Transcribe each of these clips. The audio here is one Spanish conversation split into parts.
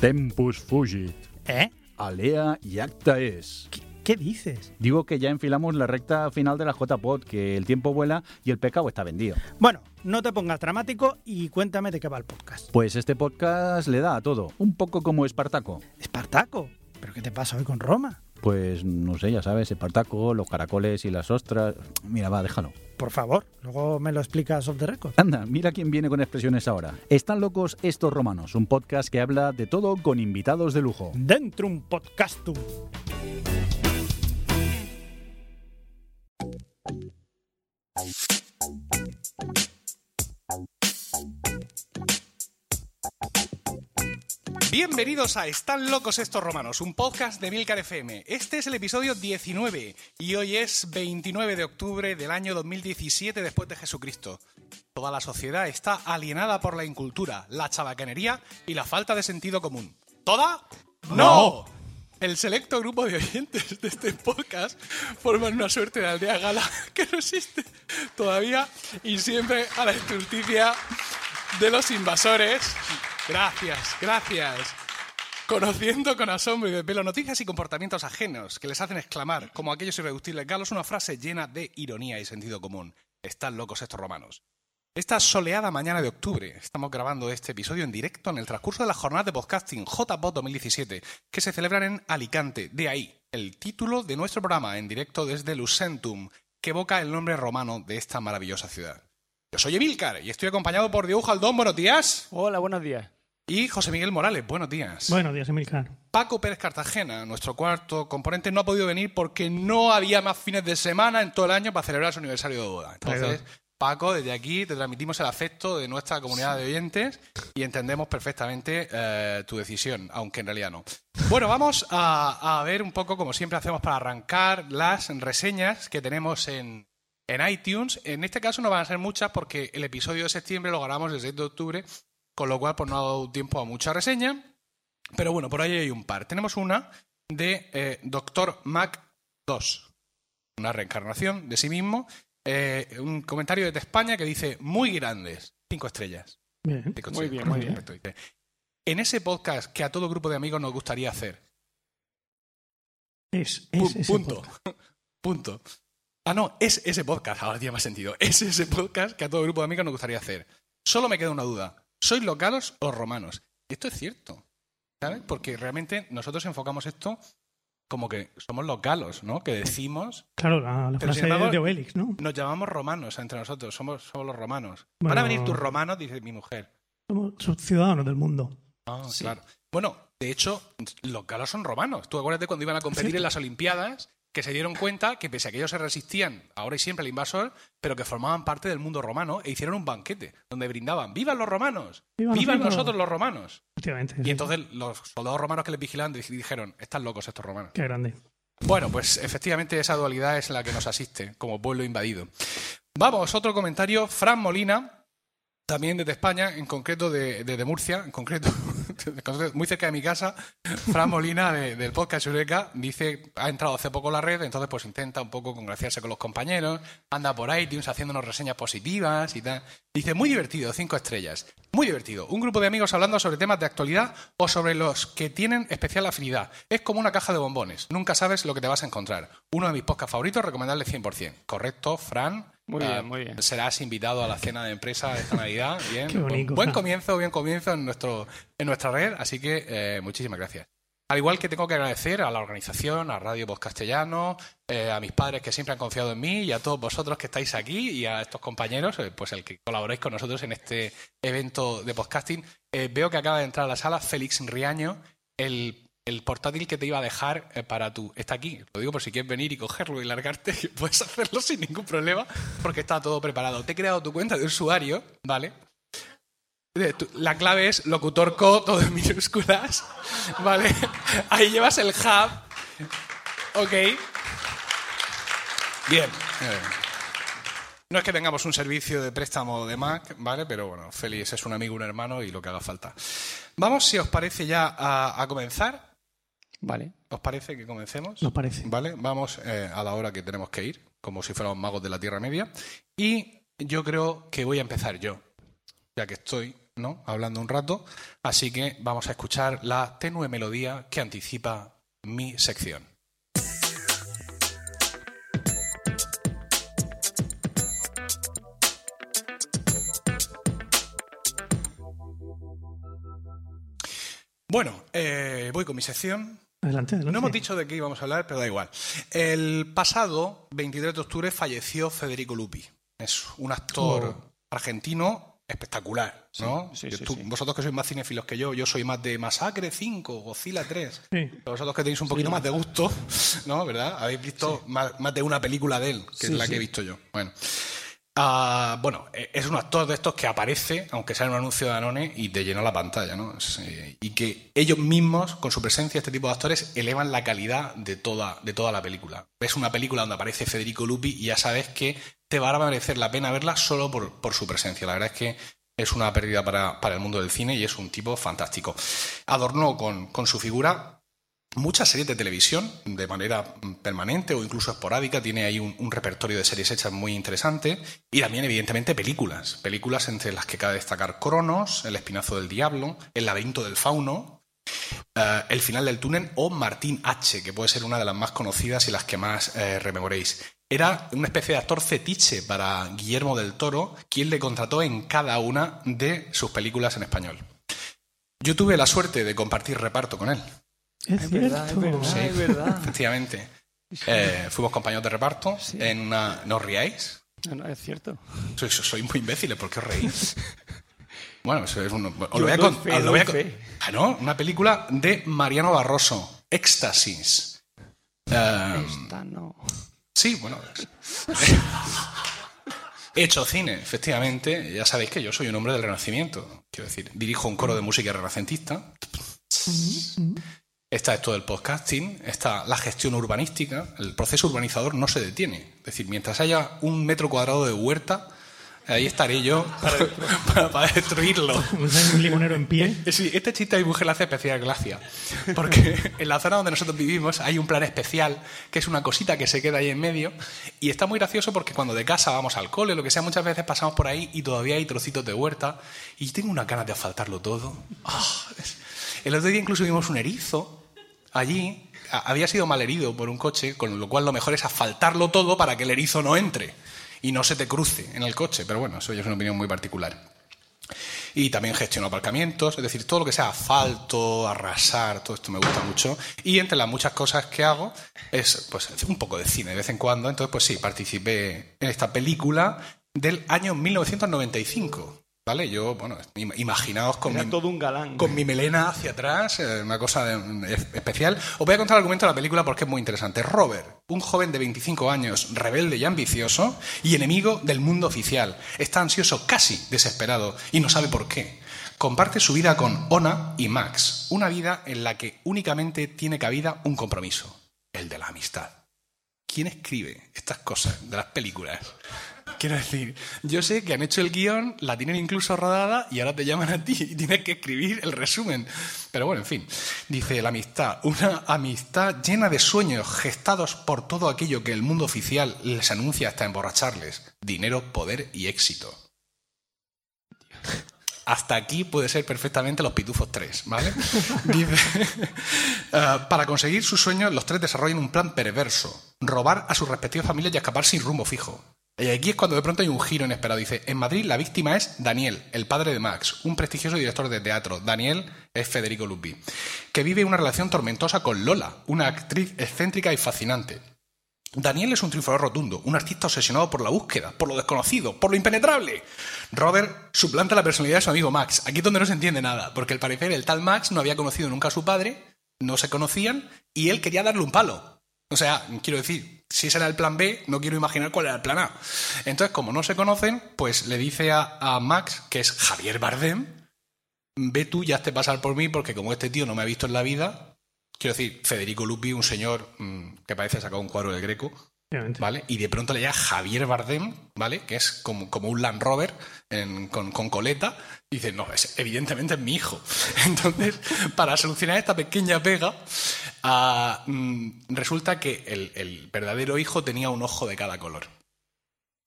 Tempus fugit. ¿Eh? Alea y acta es. ¿Qué, qué dices? Digo que ya enfilamos la recta final de la JPod, que el tiempo vuela y el pecado está vendido. Bueno, no te pongas dramático y cuéntame de qué va el podcast. Pues este podcast le da a todo, un poco como Espartaco. Espartaco. ¿Pero qué te pasa hoy con Roma? Pues no sé, ya sabes, Espartaco, los caracoles y las ostras. Mira, va, déjalo. Por favor, luego me lo explicas off the record. Anda, mira quién viene con expresiones ahora. Están locos estos romanos, un podcast que habla de todo con invitados de lujo. Dentro un podcastum. Bienvenidos a Están locos estos romanos, un podcast de Milcar FM. Este es el episodio 19 y hoy es 29 de octubre del año 2017 después de Jesucristo. Toda la sociedad está alienada por la incultura, la chabacanería y la falta de sentido común. ¿Toda? ¡No! El selecto grupo de oyentes de este podcast forman una suerte de aldea gala que no existe todavía y siempre a la justicia de los invasores. Gracias, gracias. Conociendo con asombro y de pelo noticias y comportamientos ajenos que les hacen exclamar, como aquellos irreductibles galos, una frase llena de ironía y sentido común. Están locos estos romanos. Esta soleada mañana de octubre estamos grabando este episodio en directo en el transcurso de la jornada de podcasting JPod 2017 que se celebran en Alicante. De ahí el título de nuestro programa en directo desde Lucentum, que evoca el nombre romano de esta maravillosa ciudad. Yo soy Emilcar y estoy acompañado por Diego Jaldón, buenos días. Hola, buenos días. Y José Miguel Morales, buenos días. Buenos días, Emilcar. Paco Pérez Cartagena, nuestro cuarto componente, no ha podido venir porque no había más fines de semana en todo el año para celebrar su aniversario de boda. Entonces, Paco, desde aquí te transmitimos el afecto de nuestra comunidad de oyentes y entendemos perfectamente eh, tu decisión, aunque en realidad no. Bueno, vamos a, a ver un poco, como siempre hacemos para arrancar, las reseñas que tenemos en, en iTunes. En este caso no van a ser muchas porque el episodio de septiembre lo grabamos el 6 de octubre, con lo cual pues no ha dado tiempo a mucha reseña. Pero bueno, por ahí hay un par. Tenemos una de eh, Doctor Mac 2, una reencarnación de sí mismo. Eh, un comentario desde España que dice muy grandes, cinco estrellas. Bien. Cinco Muy bien, muy bien. dice. En ese podcast que a todo grupo de amigos nos gustaría hacer. Es, es ese punto. podcast. Punto. Ah, no, es ese podcast, ahora tiene más sentido. Es ese podcast que a todo grupo de amigos nos gustaría hacer. Solo me queda una duda. ¿Sois localos o romanos? Esto es cierto. ¿Sabes? Porque realmente nosotros enfocamos esto como que somos localos, ¿no? Que decimos, Claro, la, la frase embargo, de Obelix, ¿no? nos llamamos romanos entre nosotros, somos, somos los romanos. Bueno. Van a venir tus romanos, dice mi mujer. Somos ciudadanos del mundo. Ah, claro. Bueno, de hecho, los galos son romanos. Tú acuérdate cuando iban a competir en las Olimpiadas, que se dieron cuenta que pese a que ellos se resistían ahora y siempre al invasor, pero que formaban parte del mundo romano e hicieron un banquete donde brindaban ¡Vivan los romanos! ¡Vivan nosotros los romanos! Efectivamente. Y entonces los soldados romanos que les vigilaban di- dijeron ¡Están locos estos romanos! Qué grande. Bueno, pues efectivamente esa dualidad es la que nos asiste como pueblo invadido. Vamos, otro comentario. Fran Molina, también desde España, en concreto de, de- de Murcia, en concreto, muy cerca de mi casa. Fran Molina de- del podcast Eureka dice, ha entrado hace poco la red, entonces pues intenta un poco congraciarse con los compañeros, anda por iTunes haciéndonos reseñas positivas y tal. Dice, muy divertido, cinco estrellas. Muy divertido. Un grupo de amigos hablando sobre temas de actualidad o sobre los que tienen especial afinidad. Es como una caja de bombones. Nunca sabes lo que te vas a encontrar. Uno de mis podcasts favoritos, recomendarle 100%. Correcto, Fran. Muy Ah, bien, muy bien. Serás invitado a la cena de empresa de esta Navidad. Bien. Qué bonito, buen comienzo, bien comienzo en, nuestro, en nuestra red. Así que eh, muchísimas gracias. Al igual que tengo que agradecer a la organización, a Radio Voz Castellano, eh, a mis padres que siempre han confiado en mí y a todos vosotros que estáis aquí y a estos compañeros, eh, pues el que colaboráis con nosotros en este evento de podcasting. Eh, veo que acaba de entrar a la sala Félix Riaño, el, el portátil que te iba a dejar eh, para tú. Está aquí, lo digo por si quieres venir y cogerlo y largarte, puedes hacerlo sin ningún problema porque está todo preparado. Te he creado tu cuenta de usuario, ¿vale? La clave es locutorco, todo en minúsculas, ¿vale? Ahí llevas el hub, ok. Bien. No es que tengamos un servicio de préstamo de Mac, ¿vale? Pero bueno, Félix es un amigo, un hermano y lo que haga falta. Vamos, si os parece ya a comenzar. Vale. ¿Os parece que comencemos? Nos parece. Vale, vamos eh, a la hora que tenemos que ir, como si fuéramos magos de la Tierra Media. Y yo creo que voy a empezar yo, ya que estoy ¿no? Hablando un rato. Así que vamos a escuchar la tenue melodía que anticipa mi sección. Bueno, eh, voy con mi sección. Adelante, adelante. No hemos dicho de qué íbamos a hablar, pero da igual. El pasado 23 de octubre falleció Federico Lupi. Es un actor Oh. argentino espectacular, ¿no? sí, Yo- sí, tú- sí. Vosotros que sois más cinéfilos que yo, yo soy más de Masacre 5, Godzilla 3. Sí. Pero vosotros que tenéis un poquito más de gusto, ¿no? ¿Verdad? Habéis visto más, más de una película de él, que es la que he visto yo. Bueno. Ah, bueno, eh, es un actor de estos que aparece, aunque sea en un anuncio de Danone, y te llena la pantalla, ¿no? Eh, y que ellos mismos, con su presencia, este tipo de actores, elevan la calidad de toda, de toda la película. Ves una película donde aparece Federico Lupi y ya sabes que te va a merecer la pena verla solo por, por su presencia. La verdad es que es una pérdida para, para el mundo del cine y es un tipo fantástico. Adornó con, con su figura muchas series de televisión de manera mm, permanente o incluso esporádica. Tiene ahí un, repertorio de series hechas muy interesante. Y también, evidentemente, películas. Películas entre las que cabe destacar Cronos, El Espinazo del Diablo, El Laberinto del Fauno, eh, El Final del Túnel o Martín H., que puede ser una de las más conocidas y las que más eh, rememoréis. Era una especie de actor fetiche para Guillermo del Toro, quien le contrató en cada una de sus películas en español. Yo tuve la suerte de compartir reparto con él. Es, verdad, es verdad, Sí. es verdad. Efectivamente. Eh, fuimos compañeros de reparto Sí. en una... ¿No os riáis? No, no, es cierto. Sois, sois muy imbéciles, ¿por qué os reís? Bueno, eso es un... Os lo voy a con- fe, lo voy a. Ah, ¿no? Una película de Mariano Barroso, Éxtasis. Eh, Esta no. sí, bueno. He hecho cine, efectivamente. Ya sabéis que yo soy un hombre del Renacimiento. Quiero decir, dirijo un coro de música renacentista. Está esto del podcasting, está la gestión urbanística. El proceso urbanizador no se detiene. Es decir, mientras haya un metro cuadrado de huerta, ahí estaré yo para, para destruirlo. Un limonero en pie. Sí, este chiste a mi mujer le hace especial gracia. Porque en la zona donde nosotros vivimos hay un plan especial, que es una cosita que se queda ahí en medio. Y está muy gracioso porque cuando de casa vamos al cole, lo que sea, muchas veces pasamos por ahí y todavía hay trocitos de huerta. Y tengo una ganas de asfaltarlo todo. Ah, es- el otro día incluso vimos un erizo allí. Había sido mal herido por un coche, con lo cual lo mejor es asfaltarlo todo para que el erizo no entre y no se te cruce en el coche. Pero bueno, eso ya es una opinión muy particular. Y también gestiono aparcamientos, es decir, todo lo que sea asfalto, arrasar, todo esto me gusta mucho. Y entre las muchas cosas que hago es pues un poco de cine de vez en cuando. Entonces, pues sí, participé en esta película del año 1995. ¿Vale? Yo, bueno, im- imaginaos con Era mi, todo un galán. con mi melena hacia atrás, eh, una cosa de- es- especial. Os voy a contar el argumento de la película porque es muy interesante. Robert, un joven de 25 años, rebelde y ambicioso, y enemigo del mundo oficial. Está ansioso, casi desesperado, y no sabe por qué. Comparte su vida con Ona y Max, una vida en la que únicamente tiene cabida un compromiso, el de la amistad. ¿Quién escribe estas cosas de las películas? Quiero decir, yo sé que han hecho el guion, la tienen incluso rodada y ahora te llaman a ti y tienes que escribir el resumen. Pero bueno, en fin. Dice la amistad, una amistad llena de sueños gestados por todo aquello que el mundo oficial les anuncia hasta emborracharles. Dinero, poder y éxito. Hasta aquí puede ser perfectamente los Pitufos 3, ¿vale? Dice, eh, para conseguir sus sueños, los tres desarrollan un plan perverso, robar a sus respectivas familias y escapar sin rumbo fijo. Y aquí es cuando de pronto hay un giro inesperado. Dice, en Madrid la víctima es Daniel, el padre de Max, un prestigioso director de teatro. Daniel es Federico Lupi, que vive una relación tormentosa con Lola, una actriz excéntrica y fascinante. Daniel es un triunfador rotundo, un artista obsesionado por la búsqueda, por lo desconocido, por lo impenetrable. Robert suplanta la personalidad de su amigo Max. Aquí es donde no se entiende nada, porque al parecer el tal Max no había conocido nunca a su padre, no se conocían, y él quería darle un palo. O sea, quiero decir, si ese era el plan B, no quiero imaginar cuál era el plan A. Entonces, como no se conocen, pues le dice a, a Max, que es Javier Bardem, ve tú y hazte pasar por mí, porque como este tío no me ha visto en la vida, quiero decir, Federico Lupi, un señor mm, que parece sacado un cuadro del Greco. ¿Vale? Y de pronto le llama Javier Bardem, ¿vale? Que es como, como un Land Rover en- con, con coleta. Y dice, no, es, evidentemente es mi hijo. Entonces, para solucionar esta pequeña pega, ah, mm, resulta que el, el verdadero hijo tenía un ojo de cada color.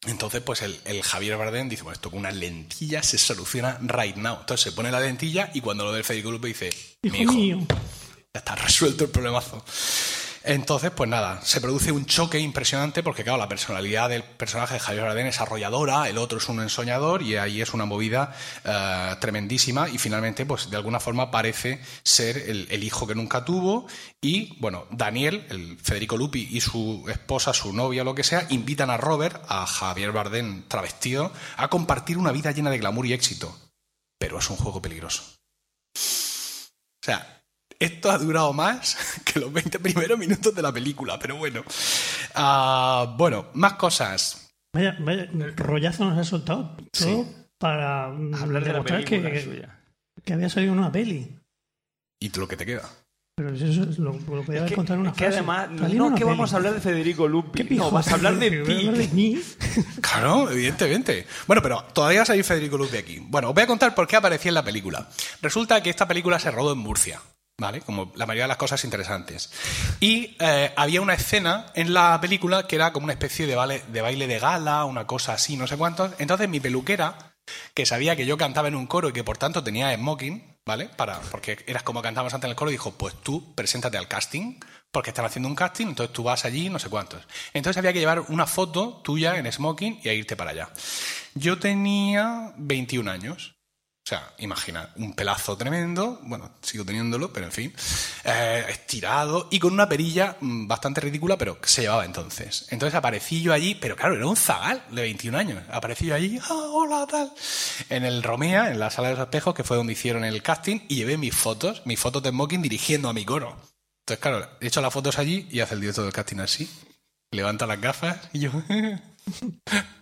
Entonces, pues el, el Javier Bardem dice, bueno, esto con una lentilla se soluciona right now. Entonces se pone la lentilla y cuando lo ve el Federico Lupi dice, Hijo mi hijo, mío. ya está resuelto el problemazo. Entonces, pues nada, se produce un choque impresionante porque, claro, la personalidad del personaje de Javier Bardem es arrolladora, el otro es un ensoñador y ahí es una movida eh, tremendísima y finalmente, pues de alguna forma parece ser el, hijo que nunca tuvo y, bueno, Daniel, el Federico Lupi y su esposa, su novia, lo que sea, invitan a Robert, a Javier Bardem travestido, a compartir una vida llena de glamour y éxito. Pero es un juego peligroso. O sea, esto ha durado más que los 20 primeros minutos de la película, pero bueno. Ah, bueno, más cosas. Vaya, vaya, rollazo nos ha soltado. Todo Sí. para Hablar de la demostrar película que, suya. que había salido una peli. ¿Y tú lo que te queda? Pero eso es lo, lo podía Es haber que, contado en una es que frase. además, no que vamos a hablar de Federico Lupi. ¿Qué pijo? No, vas a hablar de mí. Claro, evidentemente. Bueno, pero todavía va a Federico Lupi aquí. Bueno, os voy a contar por qué aparecía en la película. Resulta que esta película se rodó en Murcia. ¿Vale? Como la mayoría de las cosas interesantes. Y eh, había una escena en la película que era como una especie de, baile, de baile de gala, una cosa así, no sé cuántos. Entonces mi peluquera, que sabía que yo cantaba en un coro y que por tanto tenía smoking, ¿vale? Para, porque eras como cantábamos antes en el coro, dijo, pues tú preséntate al casting, porque están haciendo un casting, entonces tú vas allí, no sé cuántos. Entonces había que llevar una foto tuya en smoking y a irte para allá. Yo tenía 21 años. O sea, imagina, un pelazo tremendo, bueno, sigo teniéndolo, pero en fin, eh, estirado y con una perilla mm, bastante ridícula, pero que se llevaba entonces. Entonces aparecí yo allí, pero claro, era un zagal de 21 años. Aparecí yo allí, ah, hola, tal, en el Romea, en la sala de los espejos, que fue donde hicieron el casting, y llevé mis fotos, mis fotos de smoking dirigiendo a mi coro. Entonces, claro, he hecho las fotos allí y hace el director del casting así, levanta las gafas y yo...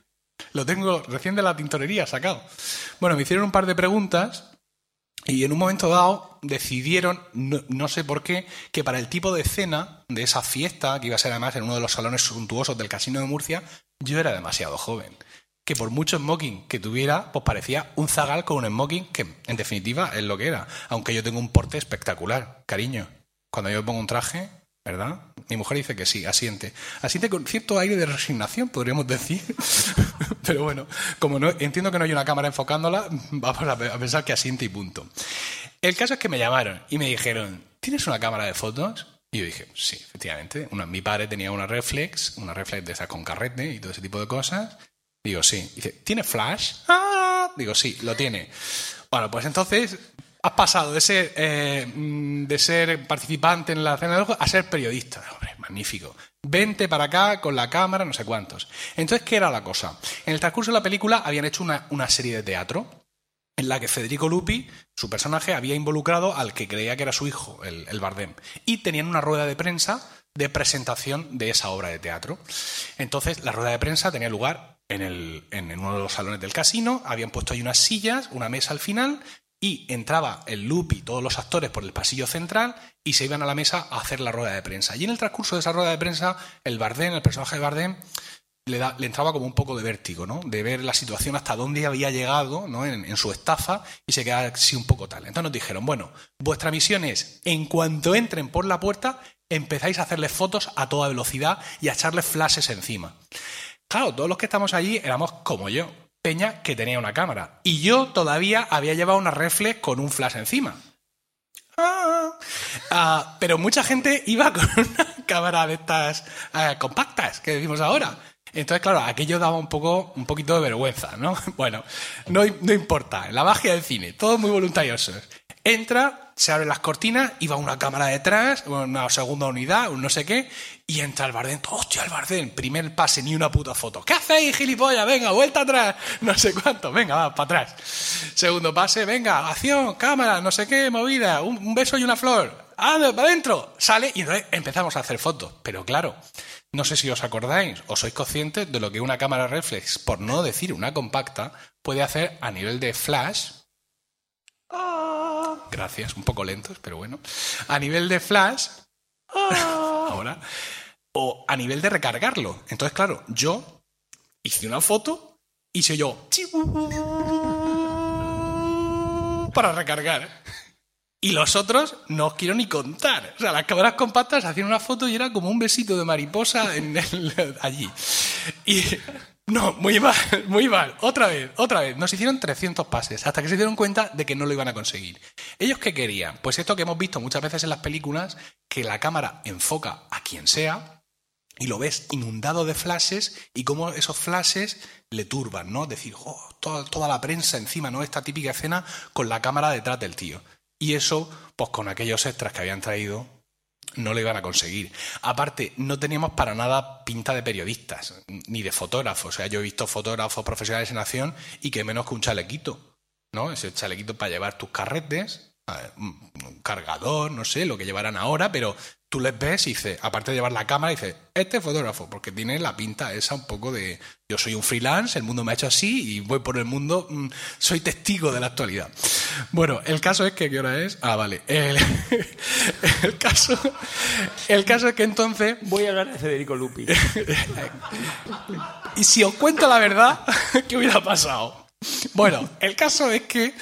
Lo tengo recién de la tintorería sacado. Bueno, me hicieron un par de preguntas y en un momento dado decidieron, no, sé por qué, que para el tipo de cena de esa fiesta, que iba a ser además en uno de los salones suntuosos del Casino de Murcia, yo era demasiado joven. Que por mucho smoking que tuviera, pues parecía un zagal con un smoking que, en definitiva, es lo que era. Aunque yo tengo un porte espectacular, cariño. Cuando yo pongo un traje, ¿verdad? Mi mujer dice que sí, asiente. Asiente con cierto aire de resignación, podríamos decir. Pero bueno, como no, entiendo que no hay una cámara enfocándola, vamos a, pensar que asiente y punto. El caso es que me llamaron y me dijeron, ¿tienes una cámara de fotos? Y yo dije, sí, efectivamente. Mi padre tenía una reflex, una reflex de esas con carrete y todo ese tipo de cosas. Digo, sí. Dice, ¿tiene flash? ¡Ah! Digo, sí, lo tiene. Bueno, pues entonces has pasado de ser, eh, de ser participante en la cena de ojos a ser periodista. Hombre, magnífico. Vente para acá con la cámara, no sé cuántos. Entonces, ¿qué era la cosa? En el transcurso de la película habían hecho una, una serie de teatro en la que Federico Lupi, su personaje, había involucrado al que creía que era su hijo, el, el Bardem. Y tenían una rueda de prensa de presentación de esa obra de teatro. Entonces, la rueda de prensa tenía lugar en, el, en uno de los salones del casino, habían puesto ahí unas sillas, una mesa al final, y entraba el Lupi, todos los actores por el pasillo central y se iban a la mesa a hacer la rueda de prensa. Y en el transcurso de esa rueda de prensa, el Bardem, el personaje de Bardem, le, da, le entraba como un poco de vértigo, ¿no? De ver la situación hasta dónde había llegado, ¿no? En, en, su estafa y se quedaba así un poco tal. Entonces nos dijeron, bueno, vuestra misión es, en cuanto entren por la puerta, empezáis a hacerles fotos a toda velocidad y a echarles flashes encima. Claro, todos los que estamos allí éramos como yo, Peña que tenía una cámara. Y yo todavía había llevado una reflex con un flash encima. Ah, ah, pero mucha gente iba con una cámara de estas ah, compactas que decimos ahora. Entonces, claro, aquello daba un poco, un poquito de vergüenza, ¿no? Bueno, no, no importa, la magia del cine, todos muy voluntariosos. Entra, se abren las cortinas, iba una cámara detrás, una segunda unidad, un no sé qué, y entra el Bardem. ¡Hostia, el Bardem! Primer pase, ni una puta foto. ¿Qué hacéis, gilipollas? Venga, vuelta atrás. No sé cuánto. Venga, va, para atrás. Segundo pase, venga, acción, cámara, no sé qué, movida, un, beso y una flor. ¡Ah, para adentro! Sale y entonces empezamos a hacer fotos. Pero claro, no sé si os acordáis o sois conscientes de lo que una cámara reflex, por no decir una compacta, puede hacer a nivel de flash. Gracias, un poco lentos, pero bueno. A nivel de flash. Ahora. O a nivel de recargarlo. Entonces, claro, yo hice una foto y soy yo. Para recargar. Y los otros no os quiero ni contar. O sea, las cámaras compactas hacían una foto y era como un besito de mariposa en el, allí. Y No, muy mal, muy mal. Otra vez, otra vez. Nos hicieron 300 pases hasta que se dieron cuenta de que no lo iban a conseguir. ¿Ellos qué querían? Pues esto que hemos visto muchas veces en las películas, que la cámara enfoca a quien sea y lo ves inundado de flashes y cómo esos flashes le turban, ¿no? Decir, oh, toda, toda la prensa encima, ¿no? Esta típica escena con la cámara detrás del tío. Y eso, pues con aquellos extras que habían traído, no lo iban a conseguir. Aparte, no teníamos para nada pinta de periodistas, ni de fotógrafos. O sea, yo he visto fotógrafos profesionales en acción y que menos que un chalequito, ¿no? Ese chalequito para llevar tus carretes, un cargador, no sé, lo que llevarán ahora, pero tú les ves y dices, aparte de llevar la cámara, dices, este fotógrafo, porque tiene la pinta esa un poco de, yo soy un freelance, el mundo me ha hecho así y voy por el mundo, mm, soy testigo de la actualidad. Bueno, el caso es que, ¿qué hora es? Ah, vale. El, el caso, el caso es que entonces... Voy a hablar de Federico Lupi. y si os cuento la verdad, ¿qué hubiera pasado? Bueno, el caso es que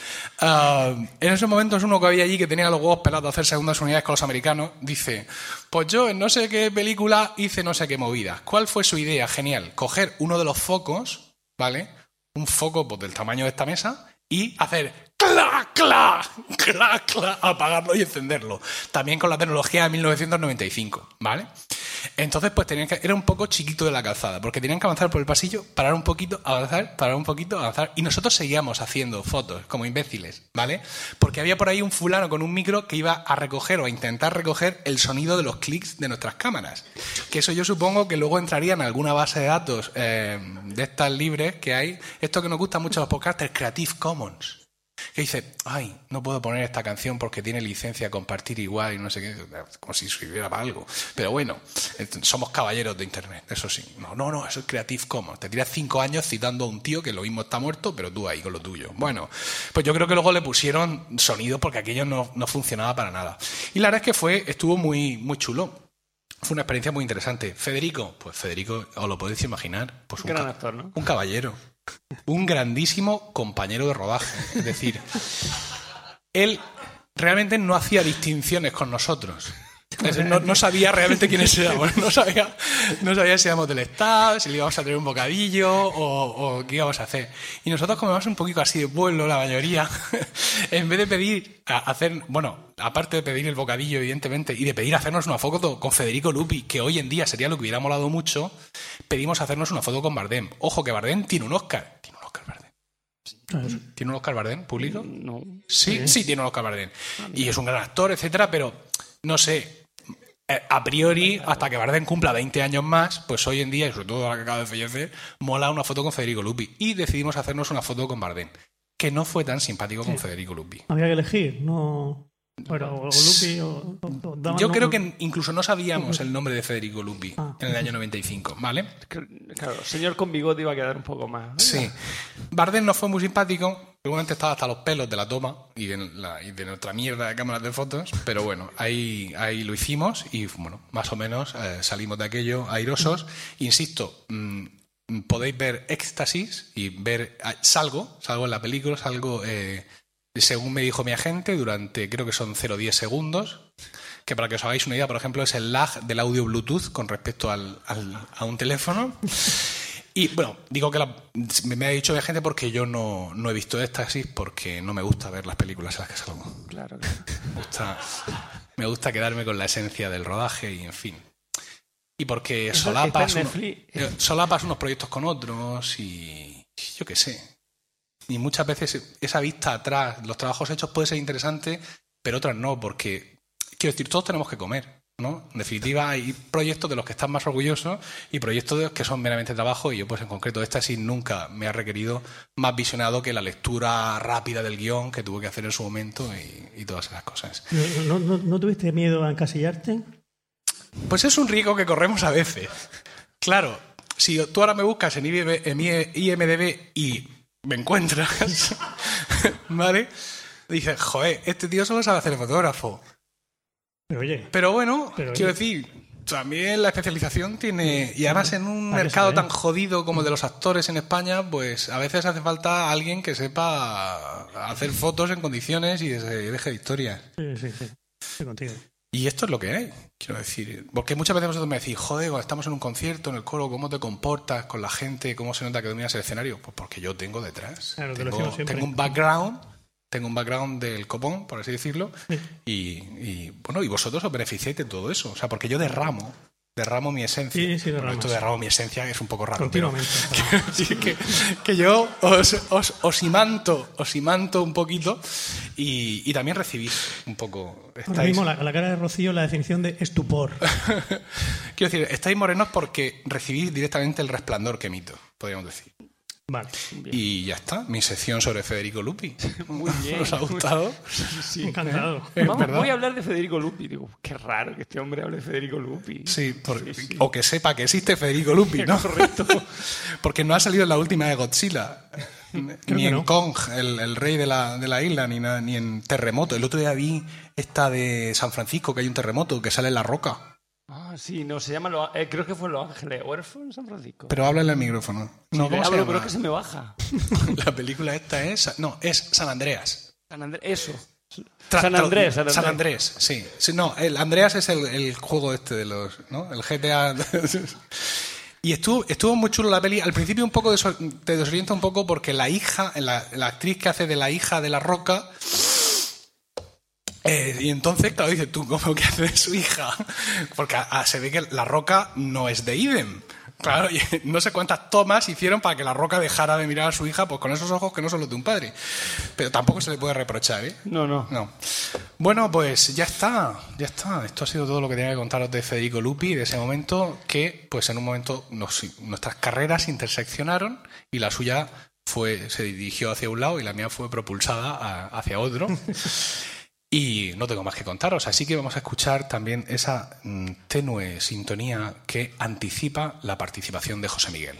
uh, en esos momentos uno que había allí que tenía los huevos pelados a hacer segundas unidades con los americanos, dice, pues yo en no sé qué película hice no sé qué movida. ¿Cuál fue su idea? Genial. Coger uno de los focos, ¿vale? Un foco pues, del tamaño de esta mesa y hacer cla, cla, cla, cla, apagarlo y encenderlo. También con la tecnología de 1995, ¿vale? Entonces, pues tenían que, era un poco chiquito de la calzada, porque tenían que avanzar por el pasillo, parar un poquito, avanzar, parar un poquito, avanzar. Y nosotros seguíamos haciendo fotos, como imbéciles, ¿vale? Porque había por ahí un fulano con un micro que iba a recoger o a intentar recoger el sonido de los clics de nuestras cámaras. Que eso yo supongo que luego entraría en alguna base de datos eh, de estas libres que hay. Esto que nos gusta mucho a los podcasters, Creative Commons que dice, ay, no puedo poner esta canción porque tiene licencia compartir igual y no sé qué, como si sirviera para algo. Pero bueno, somos caballeros de Internet, eso sí. No, no, no, eso es Creative Commons. Te tiras cinco años citando a un tío que lo mismo está muerto, pero tú ahí con lo tuyo. Bueno, pues yo creo que luego le pusieron sonido porque aquello no, no funcionaba para nada. Y la verdad es que fue, estuvo muy, muy chulo. Fue una experiencia muy interesante. Federico, pues Federico, os lo podéis imaginar, pues un, gran actor, ¿no? un caballero un grandísimo compañero de rodaje. Es decir, él realmente no hacía distinciones con nosotros. No, sabía realmente quiénes éramos. No sabía, no sabía si éramos del Estado, si le íbamos a traer un bocadillo o, qué íbamos a hacer. Y nosotros, como un poquito así de pueblo, la mayoría, en vez de pedir, hacer, bueno, aparte de pedir el bocadillo, evidentemente, y de pedir hacernos una foto con Federico Lupi, que hoy en día sería lo que hubiera molado mucho, pedimos hacernos una foto con Bardem. Ojo que Bardem tiene un Oscar. Tiene un Oscar Bardem. ¿Tiene un Oscar Bardem público? No. Sí, sí, tiene un Oscar Bardem. Y es un gran actor, etcétera, pero no sé, a priori, hasta que Bardem cumpla 20 años más, pues hoy en día, y sobre todo ahora que acaba de fallecer, mola una foto con Federico Lupi. Y decidimos hacernos una foto con Bardem, que no fue tan simpático con Federico Lupi. Había que elegir, no. Bueno, Lupi o, Yo creo que incluso no sabíamos el nombre de Federico Lupi ah. en el año 95, ¿vale? Claro, señor con bigote iba a quedar un poco más. Sí. Bardem no fue muy simpático, Seguramente estaba hasta los pelos de la toma y de, nuestra mierda de cámaras de fotos, pero bueno, ahí, ahí lo hicimos y bueno, más o menos eh, salimos de aquello airosos. Insisto, mm, podéis ver éxtasis y ver. Ah, salgo, salgo en la película, salgo, eh, según me dijo mi agente, durante creo que son 0,10 segundos. Que para que os hagáis una idea, por ejemplo, es el lag del audio Bluetooth con respecto al, a un teléfono. Y bueno, digo que me ha dicho de gente porque yo no, he visto éxtasis porque no me gusta ver las películas en las que salgo. Claro, Me gusta, me gusta quedarme con la esencia del rodaje y en fin. Y porque solapas, eh, solapas unos proyectos con otros y yo qué sé. Y muchas veces esa vista atrás, los trabajos hechos puede ser interesante, pero otras no, porque quiero decir, todos tenemos que comer. ¿no? En definitiva, hay proyectos de los que están más orgullosos y proyectos de los que son meramente trabajo y yo, pues en concreto, esta sí nunca me ha requerido más visionado que la lectura rápida del guion que tuve que hacer en su momento y, todas esas cosas. ¿No, tuviste miedo a encasillarte? Pues es un riesgo que corremos a veces. Claro, si tú ahora me buscas en, IMDB y me encuentras, ¿vale? Dices, joder, este tío solo sabe hacer fotógrafo. Pero oye. Pero bueno, quiero decir, también la especialización tiene. Y además en un mercado tan jodido como el de los actores en España, pues a veces hace falta alguien que sepa hacer fotos en condiciones y se deje de historias. Sí, sí, sí. Estoy contigo. Y esto es lo que hay, quiero decir. Porque muchas veces vosotros me decís, joder, cuando estamos en un concierto, en el coro, ¿cómo te comportas con la gente? ¿Cómo se nota que dominas el escenario? Pues porque yo tengo detrás. Claro, te lo tengo, siempre. tengo un background, tengo un background del copón, por así decirlo. Y, y, bueno, y vosotros os beneficiáis de todo eso. O sea, porque yo derramo, derramo mi esencia. Sí, sí, Bueno, derramas. esto de derramo mi esencia es un poco raro. pero- Continuamente. Sí, que, que yo os, os, os imanto, os imanto un poquito y, y también recibís un poco. Ahora Estáis, mismo la, la cara de Rocío la definición de estupor. quiero decir, estáis morenos porque recibís directamente el resplandor que emito, podríamos decir. Vale. Y ya está, mi sección sobre Federico Lupi. Muy bien. ¿Os ha gustado? Sí. Encantado. Es Vamos, voy a hablar de Federico Lupi. Digo, qué raro que este hombre hable de Federico Lupi. Sí, por- Sí, sí. o que sepa que existe Federico Lupi, ¿no? Correcto. Porque no ha salido en la última de Godzilla. ni en no. Kong, el, el rey de la, de la isla, ni, ni en Terremoto. El otro día vi esta de San Francisco, que hay un terremoto, que sale en la roca. Ah, sí, no, se llama, Los- eh, creo que fue en Los Ángeles. ¿O era- fue en San Francisco? Pero háblale al micrófono. No, Le ¿cómo se hablo, llama? pero es que se me baja. La película esta es... No, es San Andreas. San Andrés, eso. Tra- San Andrés, San Andrés. San Andrés, sí. Sí, No, el Andreas es el, el juego este de los... ¿no? El GTA... Y estuvo, estuvo muy chulo la peli. Al principio un poco deso- te desorienta un poco porque la hija, la, la actriz que hace de la hija de la roca... eh, y entonces, claro, dices tú, ¿cómo que hace su hija? Porque ah, se ve que la roca no es de Idem. Claro, y no sé cuántas tomas hicieron para que la roca dejara de mirar a su hija pues con esos ojos que no son los de un padre. Pero tampoco se le puede reprochar, ¿eh? No, no. No. Bueno, pues ya está, ya está. Esto ha sido todo lo que tenía que contaros de Federico Lupi, de ese momento que, pues en un momento nos- nuestras carreras interseccionaron y la suya fue, se dirigió hacia un lado y la mía fue propulsada a- hacia otro. Y no tengo más que contaros, así que vamos a escuchar también esa mm, tenue sintonía que anticipa la participación de José Miguel.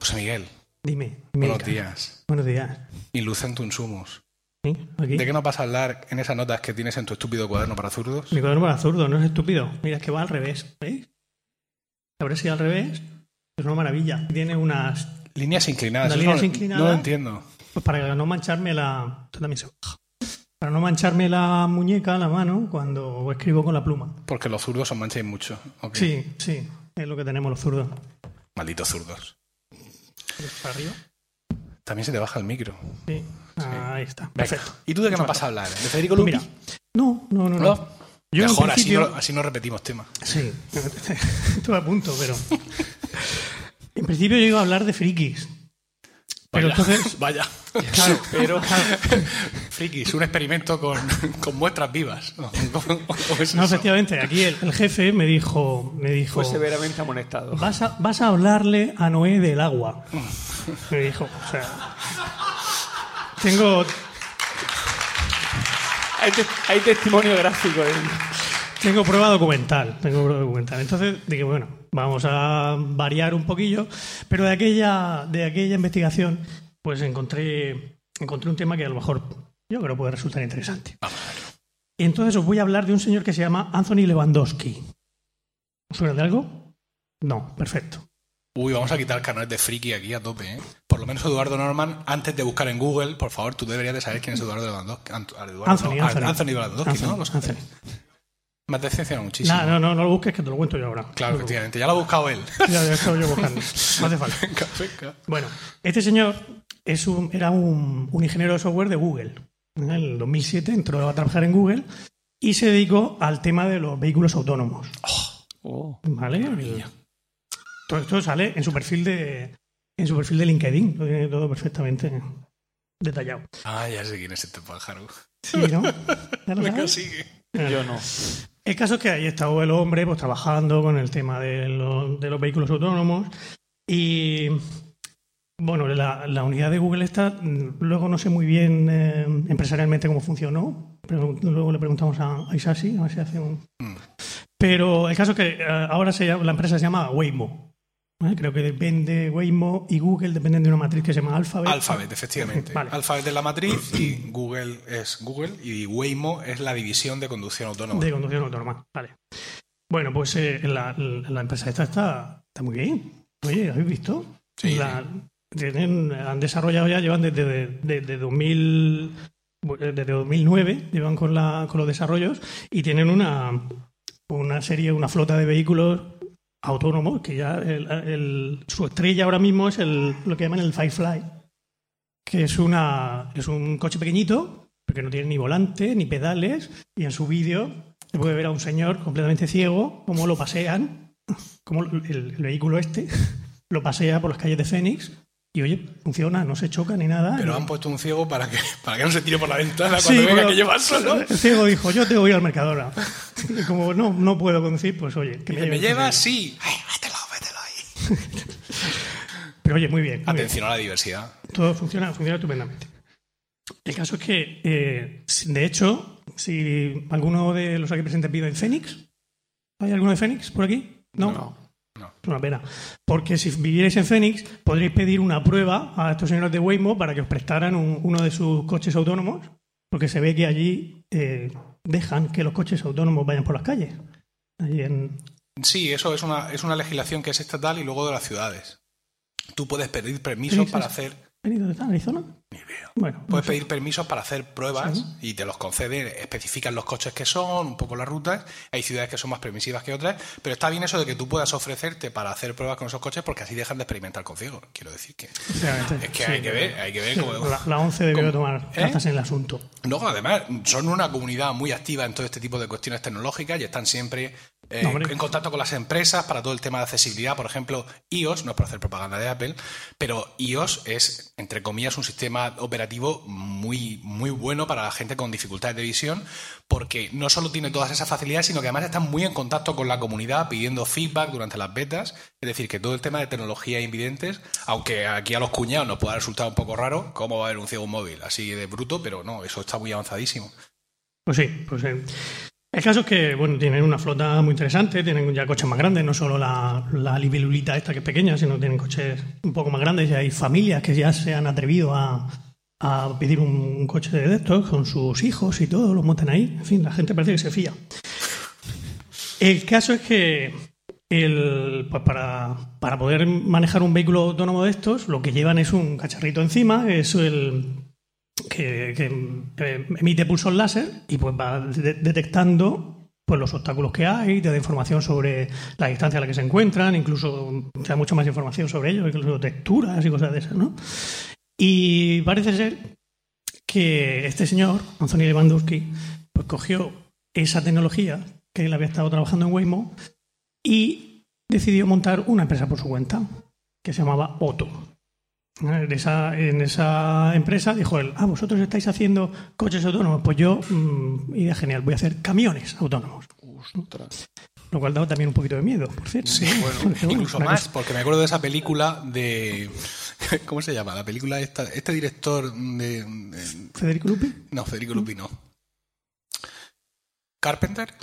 José Miguel, Dime. buenos días. Buenos días. Ilucentum sumus. ¿Sí? Aquí. ¿De qué nos vas a hablar en esas notas que tienes en tu estúpido cuaderno para zurdos? Mi cuaderno para zurdo, no es estúpido. Mira, es que va al revés. ¿Veis? Habrá sido al revés. Es una maravilla. Tiene unas. Líneas inclinadas. Las eso líneas no, inclinadas. No lo entiendo. Pues para no mancharme la. Esto también se baja. Para no mancharme la muñeca, la mano, cuando escribo con la pluma. Porque los zurdos os mancháis mucho. Sí, sí. Es lo que tenemos los zurdos. Malditos zurdos. Para arriba. También se te baja el micro. Sí. Ahí está. Venga. Perfecto. ¿Y tú de qué nos vas a hablar? ¿De Federico Pues Lupi? mira. No, no, no. no. ¿No? Yo Mejor, así no, así no repetimos tema. Sí, estuve a punto, pero. En principio yo iba a hablar de frikis. Pero Vaya, entonces. Vaya. Claro, Pero Frikis, un experimento con, con muestras vivas. ¿no? ¿Cómo- cómo es no, eso? efectivamente, aquí el, el jefe me dijo. Me dijo fue severamente amonestado. vas a, vas a hablarle a Noé del agua. Me dijo, o sea. Tengo, Hay, te- hay testimonio gráfico tengo prueba documental. Tengo prueba documental. Entonces dije, bueno, vamos a variar un poquillo. Pero de aquella, de aquella investigación, pues encontré, encontré un tema que a lo mejor yo creo puede resultar interesante. Y entonces os voy a hablar de un señor que se llama Anthony Lewandowski. ¿Os suena de algo? No, perfecto. Uy, vamos a quitar el canal de friki aquí a tope, ¿eh? Por lo menos Eduardo Norman, antes de buscar en Google, por favor, tú deberías de saber quién es Eduardo Lewandowski. Eduardo, Anthony, no, Anthony. Anthony Lewandowski, ¿no? Anthony, Lo sé. Anthony. Me ha muchísimo. Nah, no, no, no lo busques que te lo cuento yo ahora. Claro, No lo efectivamente. Ya lo ha buscado él. Ya, ya he estado yo buscando. No hace falta. Venga, venga. Bueno, este señor es un, era un, un ingeniero de software de Google. En el 2007 entró a trabajar en Google y se dedicó al tema de los vehículos autónomos. Oh. ¿Vale? Todo esto sale en su perfil de en su perfil de LinkedIn, lo tiene todo perfectamente detallado. Ah, ya sé quién es este pájaro. Sí, ¿no? ¿Ya lo. Yo no. El caso es que ahí estaba el hombre pues trabajando con el tema de, los- de los vehículos autónomos y bueno, la, la unidad de Google esta, mm, luego no sé muy bien eh, empresarialmente cómo funcionó, pero luego le preguntamos a, a Isasi a ver si hace un... Mm. Pero el caso es que eh, ahora se llama- la empresa se llama Waymo. Creo que depende Waymo y Google dependen de una matriz que se llama Alphabet. Alphabet, efectivamente. Vale. Alphabet es la matriz y Google es Google y Waymo es la división de conducción autónoma. De conducción autónoma, vale. Bueno, pues eh, la, la empresa esta está, está muy bien. Oye, ¿habéis visto? Sí, La- tienen, han desarrollado ya, llevan desde, desde 2000, desde 2009, llevan con, la, con los desarrollos y tienen una, una serie, una flota de vehículos autónomos, que ya el- el- su estrella ahora mismo es el, lo que llaman el Firefly, que es, una, es un coche pequeñito, porque no tiene ni volante, ni pedales, y en su vídeo se puede ver a un señor completamente ciego, cómo lo pasean, cómo el, el vehículo este lo pasea por las calles de Fénix, y oye, funciona, no se choca ni nada. Pero han puesto un ciego para que, para que no se tire por la ventana Sí, cuando venga bueno, que lleva solo. El ciego dijo, yo tengo que ir al Mercadona. Como no, no puedo conducir, pues oye, que me, ¿Me el Sí. Ay, mételo, mételo ahí. Pero oye, muy bien. muy bien. Atención a la diversidad. Todo funciona, funciona estupendamente. El caso es que, eh, de hecho, si alguno de los aquí presentes vive en Fénix, ¿hay alguno de Fénix por aquí? No. No. Es una pena. Porque si vivierais en Fénix, podréis pedir una prueba a estos señores de Waymo para que os prestaran un- uno de sus coches autónomos, porque se ve que allí eh, dejan que los coches autónomos vayan por las calles. Allí en, Sí, eso es una, es una legislación que es estatal y luego de las ciudades. Tú puedes pedir permisos Fénix para hacer. ¿Fénix dónde está? ¿Arizona? No Puedes sé. pedir permisos para hacer pruebas y te los conceden, especifican los coches que son, un poco las rutas. Hay ciudades que son más permisivas que otras, pero está bien eso de que tú puedas ofrecerte para hacer pruebas con esos coches porque así dejan de experimentar con ciegos. Quiero decir que es que Sí, hay que ver, hay que ver sí, cómo. la, la ONCE debió tomar ¿Eh? cartas en el asunto. Luego, además, son una comunidad muy activa en todo este tipo de cuestiones tecnológicas y están siempre eh, No, en contacto con las empresas para todo el tema de accesibilidad. Por ejemplo, iOS, no es por hacer propaganda de Apple, pero iOS es, entre comillas, un sistema operativo muy, muy bueno para la gente con dificultades de visión, porque no solo tiene todas esas facilidades, sino que además están muy en contacto con la comunidad, pidiendo feedback durante las betas. Es decir, que todo el tema de tecnología e invidentes, aunque aquí a los cuñados nos pueda resultar un poco raro, ¿cómo va a haber un ciego móvil? Así de bruto, pero no, eso está muy avanzadísimo. Pues sí, pues sí. El caso es que, bueno, tienen una flota muy interesante, tienen ya coches más grandes, no solo la, libelulita esta que es pequeña, sino tienen coches un poco más grandes y hay familias que ya se han atrevido a, a pedir un, un coche de estos con sus hijos y todo, los montan ahí. En fin, la gente parece que se fía. El caso es que el, pues para, para poder manejar un vehículo autónomo de estos, lo que llevan es un cacharrito encima, es el, que, emite pulsos láser y pues va de- detectando pues los obstáculos que hay, te da información sobre la distancia a la que se encuentran, incluso mucha más información sobre ellos, incluso texturas y cosas de esas, ¿no? Y parece ser que este señor, Anthony Lewandowski, pues cogió esa tecnología que él había estado trabajando en Waymo y decidió montar una empresa por su cuenta que se llamaba Otto. En esa, en esa empresa dijo él, ah, vosotros estáis haciendo coches autónomos, pues yo, mm, idea genial, voy a hacer camiones autónomos. Lo cual daba también un poquito de miedo, por cierto. Sí, bueno, incluso más, cosa- porque me acuerdo de esa película de. ¿Cómo se llama? La película esta, este director de. de- Federico Lupi. no, Federico Lupi no. ¿Carpenter?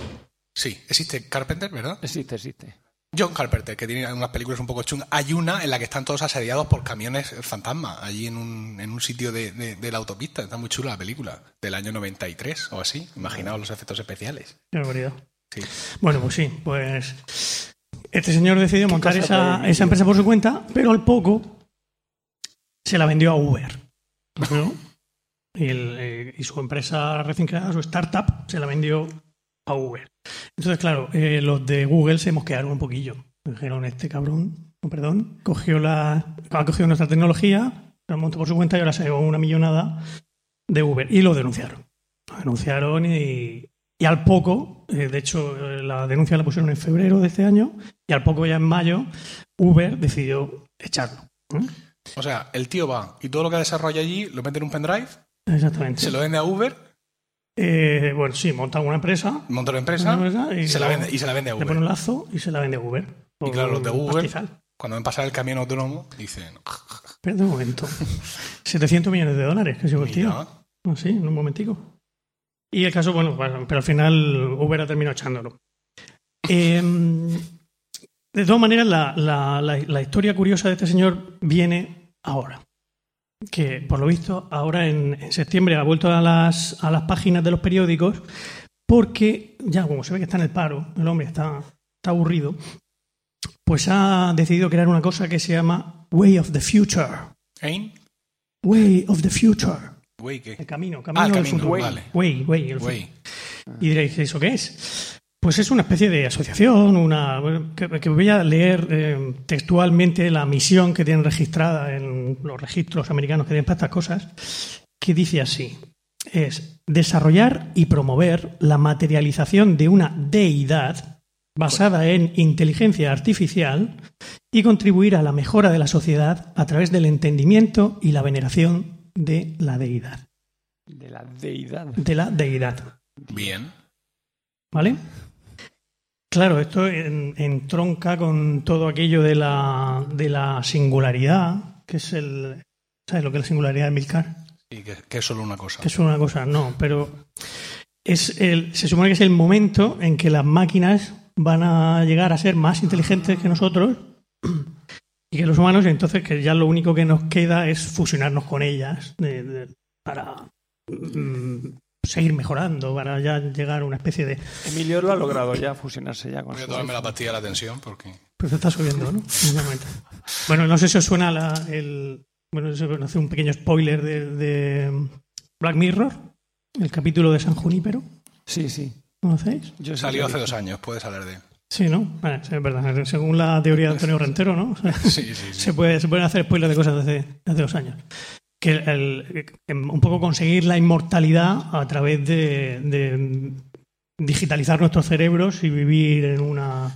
Sí, existe Carpenter, ¿verdad? Existe, existe. John Carpenter, que tiene unas películas un poco chungas. Hay una en la que están todos asediados por camiones fantasma, allí en un, en un sitio de, de- de la autopista. Está muy chula la película, del año 93 o así. Imaginaos los efectos especiales. Qué barbaridad. Sí. Bueno, pues sí, pues este señor decidió montar esa, esa empresa por su cuenta, pero al poco se la vendió a Uber. ¿no? Y, el, eh, y su empresa recién creada, su startup, se la vendió a Uber. Entonces, claro, eh, los de Google se mosquearon un poquillo. Dijeron, este cabrón, no, perdón, cogió la, ha cogido nuestra tecnología, la montó por su cuenta y ahora se llevó una millonada de Uber. Y lo denunciaron. Lo denunciaron y, y al poco, eh, de hecho, eh, la denuncia la pusieron en febrero de este año, y al poco ya en mayo, Uber decidió echarlo. ¿eh? O sea, el tío va y todo lo que desarrolla allí lo mete en un pendrive, Exactamente. se lo vende a Uber, Eh, bueno, sí, monta una empresa, monta una empresa una empresa y, se la vende, y se la vende a le pone un Uber. lazo y se la vende a Uber. Y claro, los de pastizal. Cuando ven pasar el camión autónomo, dicen. Espérate un momento. 700 millones de dólares que se tío. Mira, Ah, sí, en un momentico. Y el caso, bueno, bueno, pero al final Uber ha terminado echándolo. Eh, de todas maneras, la, la- la- la historia curiosa de este señor viene ahora. Que, por lo visto, ahora en, en septiembre ha vuelto a las, a las páginas de los periódicos porque, ya como se ve que está en el paro, el hombre está, está aburrido, pues ha decidido crear una cosa que se llama Way of the Future. Ain. Way of the Future. ¿qué? El camino, camino Ah, del camino, futuro. vale. Way, way, el Güey. Y diréis, ¿eso qué es? Pues es una especie de asociación, una que, que voy a leer eh, textualmente la misión que tienen registrada en los registros americanos que tienen para estas cosas, que dice así, es desarrollar y promover la materialización de una deidad basada en inteligencia artificial y contribuir a la mejora de la sociedad a través del entendimiento y la veneración de la deidad. De la deidad. De la deidad. Bien. ¿Vale? Claro, esto en- entronca con todo aquello de la, de la singularidad, que es el. ¿Sabes lo que es la singularidad de Milcar? Y que, que es solo una cosa. Que es una cosa, no, pero es el, se supone que es el momento en que las máquinas van a llegar a ser más inteligentes que nosotros y que los humanos, entonces que ya lo único que nos queda es fusionarnos con ellas de- de- para mm, seguir mejorando, para ya llegar a una especie de... Emilio lo ha logrado ya fusionarse ya con Voy a su tomarme la pastilla de la tensión porque. Pues se está subiendo, ¿no? Bueno, no sé si os suena la- el. Bueno, eso hace un pequeño spoiler de, de Black Mirror, el capítulo de San Junípero. Sí, sí. ¿Conocéis? Yo Salió hace dos años, puedes hablar de él. Sí, ¿no? Es verdad. Según la teoría de Antonio Rentero, ¿no? O sea, Sí, sí, sí. se, puede, se pueden hacer spoilers de cosas de hace, de hace dos años. Que el- un poco conseguir la inmortalidad a través de, de digitalizar nuestros cerebros y vivir en una.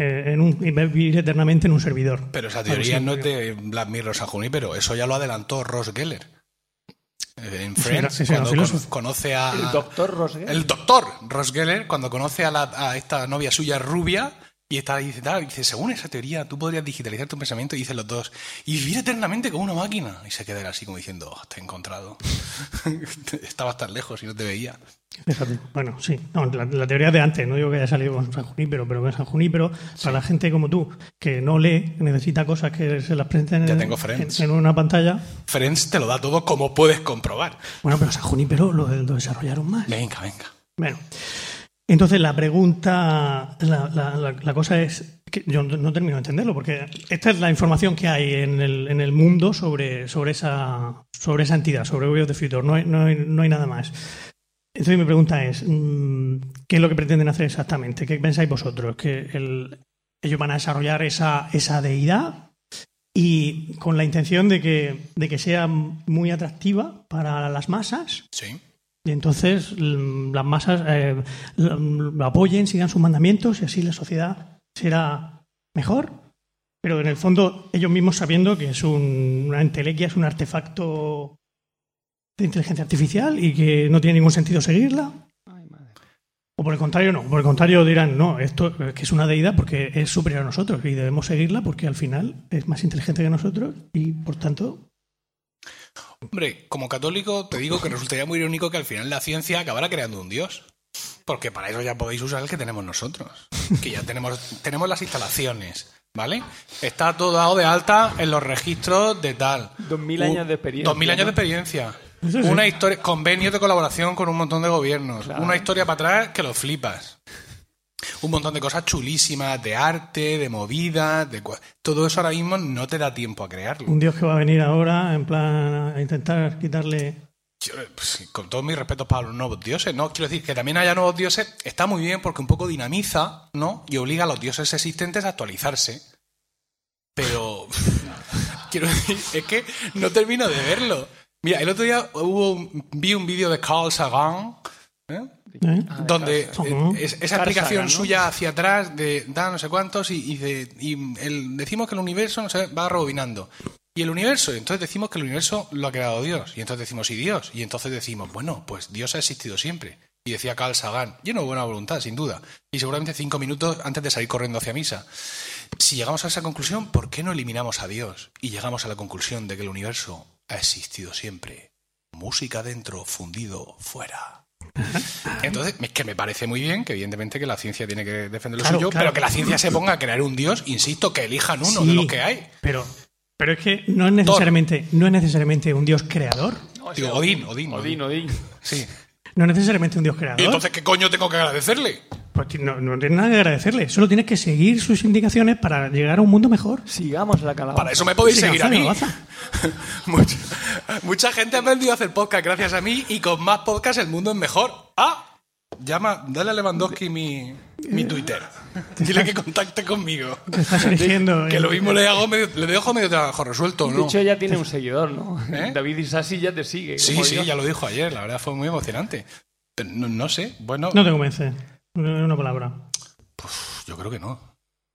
eh, en un, y vivir eternamente en un servidor. Pero esa teoría no es de Black Mirror San pero eso ya lo adelantó Ross Geller. Eh, En Friends, cuando conoce a. El doctor Rosger. El doctor Ross Geller, cuando conoce a, la- a esta novia suya rubia, y está y dice, tal, dice, según esa teoría, tú podrías digitalizar tu pensamiento, y dicen los dos, y vivir eternamente como una máquina. Y se queda así como diciendo, oh, te he encontrado. Estabas tan lejos y no te veía. Fíjate. Bueno, sí. No, la, la teoría de antes, no digo que haya salido con San Junípero, pero con San Junípero, para la gente como tú, que no lee, necesita cosas que se las presenten Ya en, tengo en- en una pantalla. Friends te lo da todo como puedes comprobar. Bueno, pero San Junípero lo, lo desarrollaron más. Venga, venga. Bueno, entonces la pregunta, la, la- la- cosa es que yo no no termino de entenderlo, porque esta es la información que hay en el, en el mundo sobre, sobre, esa, sobre esa entidad, sobre Way of the Future, no hay, no hay- no hay nada más. Entonces mi pregunta es, mm, ¿qué es lo que pretenden hacer exactamente? ¿Qué pensáis vosotros? ¿Que el- ellos van a desarrollar esa, esa deidad y con la intención de que, de que sea muy atractiva para las masas? Sí. Y entonces las masas eh, lo, apoyen, sigan sus mandamientos y así la sociedad será mejor. Pero en el fondo, ellos mismos sabiendo que es un- una entelequia, es un artefacto de inteligencia artificial y que no tiene ningún sentido seguirla. Ay, madre. O por el contrario, no. Por el contrario, dirán, no, esto eh, que es una deidad porque es superior a nosotros y debemos seguirla porque al final es más inteligente que nosotros y por tanto. Hombre, como católico te digo que resultaría muy irónico que al final la ciencia acabara creando un dios. Porque para eso ya podéis usar el que tenemos nosotros. Que ya tenemos, tenemos las instalaciones, ¿vale? Está todo dado de alta en los registros de tal. Dos mil años de experiencia, Dos mil años de experiencia. Sí. Una historia, convenios de colaboración con un montón de gobiernos. Claro. Una historia para atrás que lo flipas. Un montón de cosas chulísimas, de arte, de movidas, de todo eso ahora mismo no te da tiempo a crearlo. Un dios que va a venir ahora en plan a intentar quitarle Yo, pues, con todos mis respetos para los nuevos dioses, ¿no? Quiero decir que también haya nuevos dioses está muy bien porque un poco dinamiza, ¿no? Y obliga a los dioses existentes a actualizarse. Pero. quiero decir, es que no termino de verlo. Mira, el otro día hubo un- vi un vídeo de Carl Sagan, ¿eh? ¿Eh? Ah, de donde eh, es- esa explicación Sagan, ¿no? suya hacia atrás de da no sé cuántos y, y de- y el- decimos que el universo no sé, va rebobinando. Y el universo, entonces decimos que el universo lo ha creado Dios. Y entonces decimos, ¿y Dios? Y entonces decimos, bueno, pues Dios ha existido siempre. Y decía Carl Sagan, lleno de buena voluntad, sin duda. Y seguramente cinco minutos antes de salir corriendo hacia misa. Si llegamos a esa conclusión, ¿por qué no eliminamos a Dios? Y llegamos a la conclusión de que el universo ha existido siempre. Música dentro, fundido fuera. Entonces, es que me parece muy bien que evidentemente que la ciencia tiene que defender lo Claro, suyo, claro. pero que la ciencia se ponga a crear un Dios, insisto, que elijan uno Sí, de los que hay. Pero, pero es que no es necesariamente, no es necesariamente un dios creador. No, Digo, ese- Odín, Odín, Odín, Odín. Sí. No es necesariamente un dios creador. ¿Y entonces qué coño tengo que agradecerle? Pues no, no tienes nada que agradecerle. Solo tienes que seguir sus indicaciones para llegar a un mundo mejor. Sigamos la calabaza. Para eso me podéis seguir a mí. mucha, mucha gente ha aprendido a hacer podcast gracias a mí y con más podcast el mundo es mejor. Ah, llama, dale a Lewandowski mi, mi Twitter. Dile que contacte conmigo. Te estás erigiendo. Que lo mismo le hago medio, le dejo medio trabajo resuelto, De hecho, ya tiene un seguidor, ¿no? ¿Eh? David Isasi ya te sigue. Sí, sí, yo. ya lo dijo ayer, la verdad fue muy emocionante. Pero no, no sé, bueno, No te convence. No- Una palabra. yo creo que no.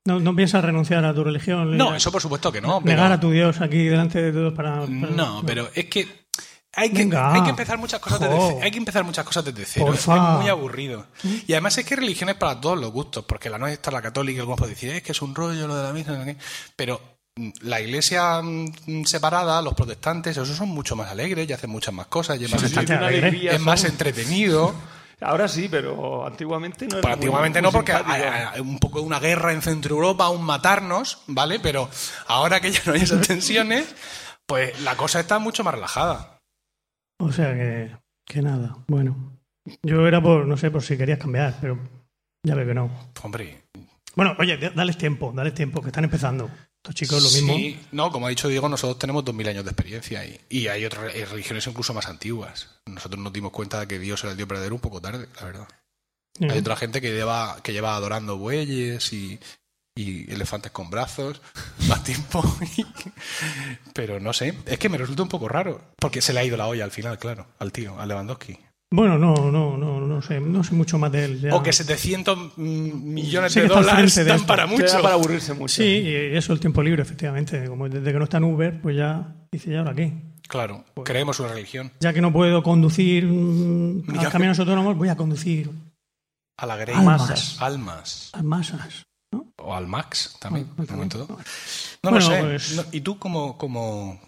No, no piensas renunciar a tu religión. No, eso por supuesto que no. Pero, Negar a tu Dios aquí delante de todos para. para- no, pero es que hay que, Venga. hay que empezar muchas cosas desde hay que empezar muchas cosas desde cero. Es, Porfa. es muy aburrido. Y además es que religión es para todos los gustos, porque la nuestra, la católica, y algunos pueden decir, es que es un rollo lo de la misa, no sé qué". pero mm, la iglesia mm, separada, los protestantes, esos son mucho más alegres y hacen muchas más cosas y es más, Sí, alegría es entretenido. Ahora sí, pero antiguamente no era muy- antiguamente muy no, porque hay, hay un poco de una guerra en Centro Europa, un matarnos, ¿vale? Pero ahora que ya no hay esas tensiones, pues la cosa está mucho más relajada. O sea que. Que nada. Bueno. Yo era por. No sé, por si querías cambiar, pero. Ya veo que no. Hombre, Bueno, oye, dales tiempo, dales tiempo, que están empezando. Estos chicos lo mismo. Sí, no, como ha dicho Diego, nosotros tenemos 2.000 años de experiencia y, y hay otras hay religiones incluso más antiguas. Nosotros nos dimos cuenta de que Dios era el Dios verdadero un poco tarde, la verdad. Hay otra gente que lleva, que lleva adorando bueyes y, y elefantes con brazos más tiempo. Pero no sé, es que me resulta un poco raro. Porque se le ha ido la olla al final, claro, al tío, a Lewandowski. Bueno, no, no, no, no sé, no sé mucho más de él. ya. O que 700 mm, millones Sí de dólares de esto. para mucho. para aburrirse mucho. Sí, y eso el tiempo libre, efectivamente. Como desde que no está en Uber, pues ya dice, ¿ya ahora qué? Claro, Pues creemos una religión. Ya que no puedo conducir mm, a caminos autónomos, voy a conducir A la Grey. Almas. Almas. a masas. ¿no? O al Max también. Ah, de también. momento. No Bueno, lo sé. pues- No, ¿Y tú como, como,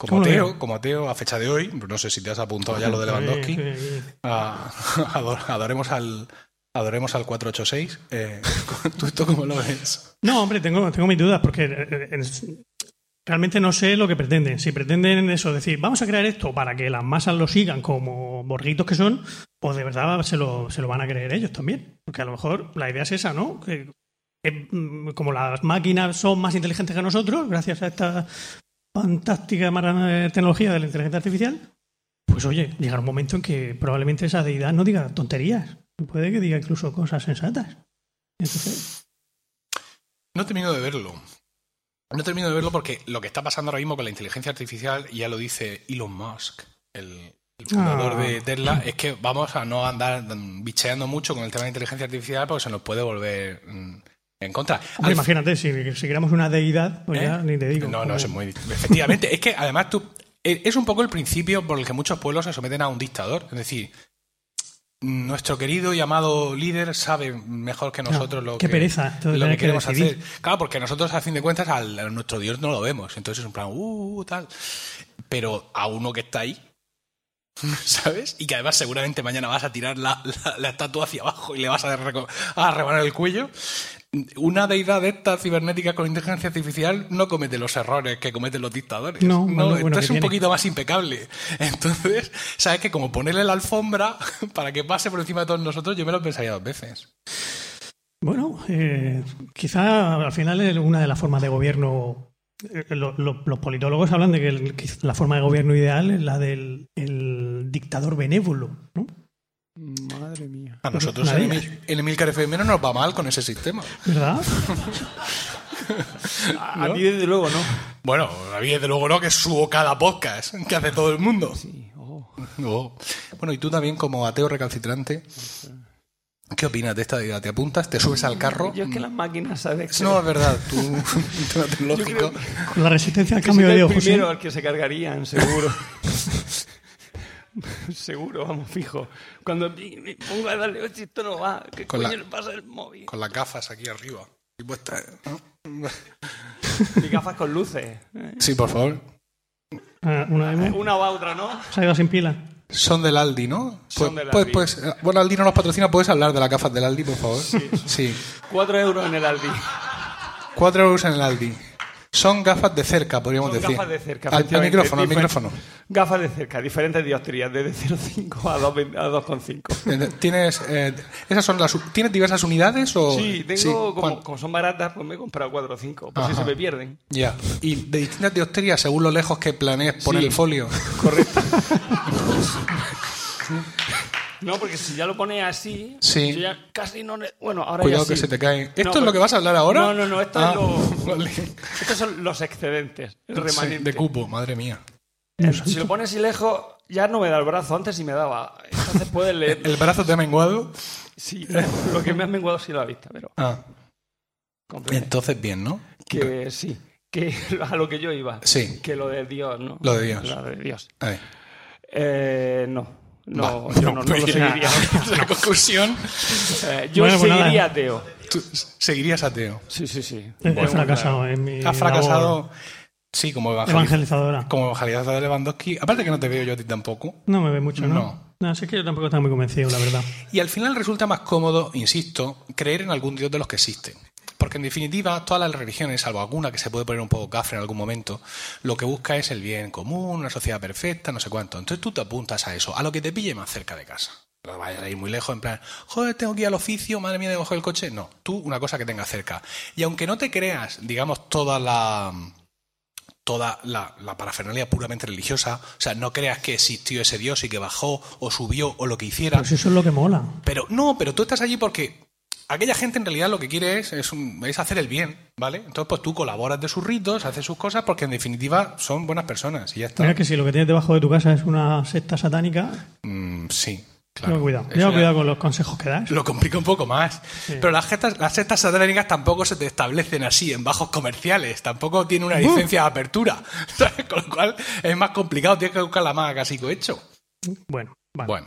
como ¿Cómo lo ateo, como ateo a fecha de hoy, no sé si te has apuntado ya lo de Lewandowski, Sí, sí, sí. a- ador- adoremos al adoremos al 486. Eh, ¿Tú esto cómo lo ves? No, hombre, tengo, tengo mis dudas porque eh, eh, realmente no sé lo que pretenden. Si pretenden eso, decir, vamos a crear esto para que las masas lo sigan como borritos que son, o de verdad se lo, se lo van a creer ellos también. Porque a lo mejor la idea es esa, ¿no? Que, que, mm, como las máquinas son más inteligentes que nosotros, gracias a esta fantástica tecnología de la inteligencia artificial, pues oye, llegará un momento en que probablemente esa deidad no diga tonterías. Puede que diga incluso cosas sensatas. Entonces, No termino de verlo. No termino de verlo porque lo que está pasando ahora mismo con la inteligencia artificial, y ya lo dice Elon Musk, el, el fundador Ah. de Tesla, es que vamos a no andar bicheando mucho con el tema de inteligencia artificial porque se nos puede volver mm, en contra. Hombre, imagínate, si, si queramos una deidad, pues ¿Eh? ya ni te digo. No, no, eso es muy. Efectivamente, es que además tú. eh, Es un poco el principio por el que muchos pueblos se someten a un dictador. Es decir, nuestro querido y amado líder sabe mejor que nosotros lo qué que, pereza, lo que que queremos hacer. Claro, porque nosotros, a fin de cuentas, al, a nuestro Dios no lo vemos. Entonces es un plan, uh, tal. Pero a uno que está ahí, ¿sabes? Y que además seguramente mañana vas a tirar la, la- la estatua hacia abajo y le vas a rebanar el cuello. Una deidad de esta cibernética con inteligencia artificial no comete los errores que cometen los dictadores. No, es lo bueno entonces que es un tiene. poquito más impecable. Entonces, ¿sabes que Como ponerle la alfombra para que pase por encima de todos nosotros, yo me lo pensaría dos veces. Bueno, eh, quizá al final es una de las formas de gobierno. eh, lo- lo- los politólogos hablan de que el- que la forma de gobierno ideal es la del el dictador benévolo, ¿no? Madre mía. A nosotros en, Emil- en Emilcar FM no nos va mal con ese sistema. ¿Verdad? A, a ti, desde luego, ¿no? Bueno, a mí desde luego no, que es su cada podcast que hace todo el mundo. Sí, oh. No. Bueno, y tú también como ateo recalcitrante, ¿qué opinas de esta idea? ¿Te apuntas? ¿Te subes al carro? Yo es que las máquinas, ¿sabes? No, es verdad, tú, tema tecnológico. Con la resistencia al cambio de ojos. primero al que se cargarían, seguro. seguro, vamos, fijo. Cuando me pongo a darle, "Oye, esto no va, ¿qué Con coño la- le pasa al móvil? Con las gafas aquí arriba. Y puestas, ¿no? Y gafas con luces. ¿eh? Sí, por favor. Ah, una demo. Una o otra, ¿no? Se ha ido sin pila. Son del Aldi, ¿no? Son Pues- del pues- Aldi. pues, eh, bueno, Aldi no nos patrocina, ¿puedes hablar de las gafas del Aldi, por favor? Sí. Cuatro euros en el Aldi. Cuatro euros en el Aldi. Son gafas de cerca, podríamos Son decir. gafas de cerca. Al, al micrófono, al micrófono. Gafas de cerca, diferentes dioptrías, desde 0,5 a 2,20 a 2,5. Eh, ¿Tienes, eh, esas son las, ¿Tienes diversas unidades o...? Sí, tengo, como, ¿cuán- como son baratas, pues me he comprado 4 o 5, por si se me pierden. Ya. ¿Y de distintas dioptrías según lo lejos que planees poner Sí. el folio? Correcto. No, porque si ya lo pones así, Sí. yo ya casi no... Bueno, ahora Cuidado ya que se te cae. ¿Esto No, es lo que vas a hablar ahora? No, no, no, esto Ah, es lo... vale. Estos son los excedentes, el Sí, remanente. de cupo, madre mía. Si lo pones así lejos, ya no me da el brazo, antes sí me daba. Entonces puedes leer. ¿El brazo te ha menguado? Sí, lo que me ha menguado sí la vista, pero Ah, comprende. entonces bien, ¿no? que sí, que a lo que yo iba. Sí. Que lo de Dios, ¿no? Lo de Dios. Lo de Dios. A ver. Eh, no. No, yo no, no pues lo seguiría. La conclusión, Eh, yo Bueno, pues seguiría ateo. tú seguirías ateo. Sí, sí, sí. He, Bueno, fracasado en mi Has fracasado, labor sí, como evangeliz- evangelizadora. como evangelizador de Lewandowski. Aparte que no te veo yo a ti tampoco. No me ve mucho, ¿no? No. No, sé que yo tampoco estaba muy convencido, la verdad. Y al final resulta más cómodo, insisto, creer en algún dios de los que existen. Porque en definitiva, todas las religiones, salvo alguna que se puede poner un poco cafre en algún momento, lo que busca es el bien común, una sociedad perfecta, no sé cuánto. Entonces tú te apuntas a eso, a lo que te pille más cerca de casa. No vayas a ir muy lejos, en plan, joder, tengo que ir al oficio, madre mía, de coger el coche. No, tú una cosa que tengas cerca. Y aunque no te creas, digamos, toda la toda la, la parafernalia puramente religiosa, o sea, no creas que existió ese Dios y que bajó o subió o lo que hiciera, si eso es lo que mola. pero no, pero tú estás allí porque aquella gente en realidad lo que quiere es, es, un- es hacer el bien, ¿vale? Entonces, pues tú colaboras de sus ritos, haces sus cosas porque en definitiva son buenas personas y ya está. Mira que si lo que tienes debajo de tu casa es una secta satánica, Mm, sí, claro. Lleva cuidado. Ya cuidado con los consejos que das. Lo complica un poco más. Sí. Pero las sectas, las sectas satánicas tampoco se te establecen así, en bajos comerciales. Tampoco tiene una licencia de apertura. Con lo cual es más complicado, tienes que buscar la más casi hecho. Bueno, vale. Bueno,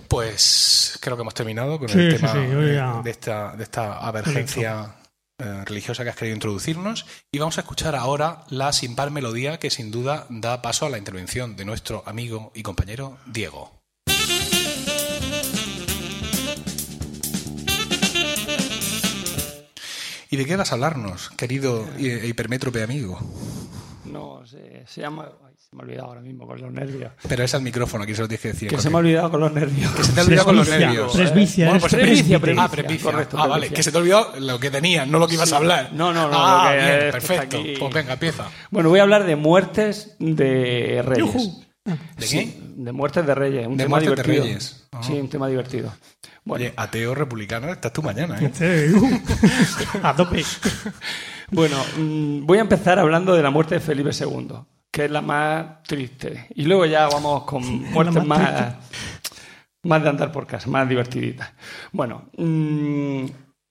pues creo que hemos terminado con Sí, el tema sí, de, esta, de esta avergencia eh, religiosa que has querido introducirnos. Y vamos a escuchar ahora la sin par melodía que sin duda da paso a la intervención de nuestro amigo y compañero Diego. ¿Y de qué vas a hablarnos, querido eh, hipermétrope amigo? No, se, se llama. Se me ha olvidado ahora mismo con los nervios. Pero es al micrófono, aquí se lo tienes que decir. Que se me ha olvidado con los nervios. Que se te ha olvidado con los Presbicia, nervios. presbicia, Bueno, pues presbicia, presbítero. Ah, prepicia. Correcto, ah, vale, que se te ha olvidado lo que tenías, no lo que ibas a hablar. No, no, no, Ah, bien, perfecto. Pues venga, empieza. Bueno, voy a hablar de muertes de reyes. Yujú. ¿De Sí, qué? de muertes de reyes. Un De tema muertes de divertido. reyes. Ah. Sí, un tema divertido. Bueno, Oye, ateo republicano, estás tú mañana, ¿eh? Este, uh, a tope. bueno mm, voy a empezar hablando de la muerte de Felipe II, que es la más triste. Y luego ya vamos con muertes más más, más de andar por casa, más divertiditas. Bueno, mm,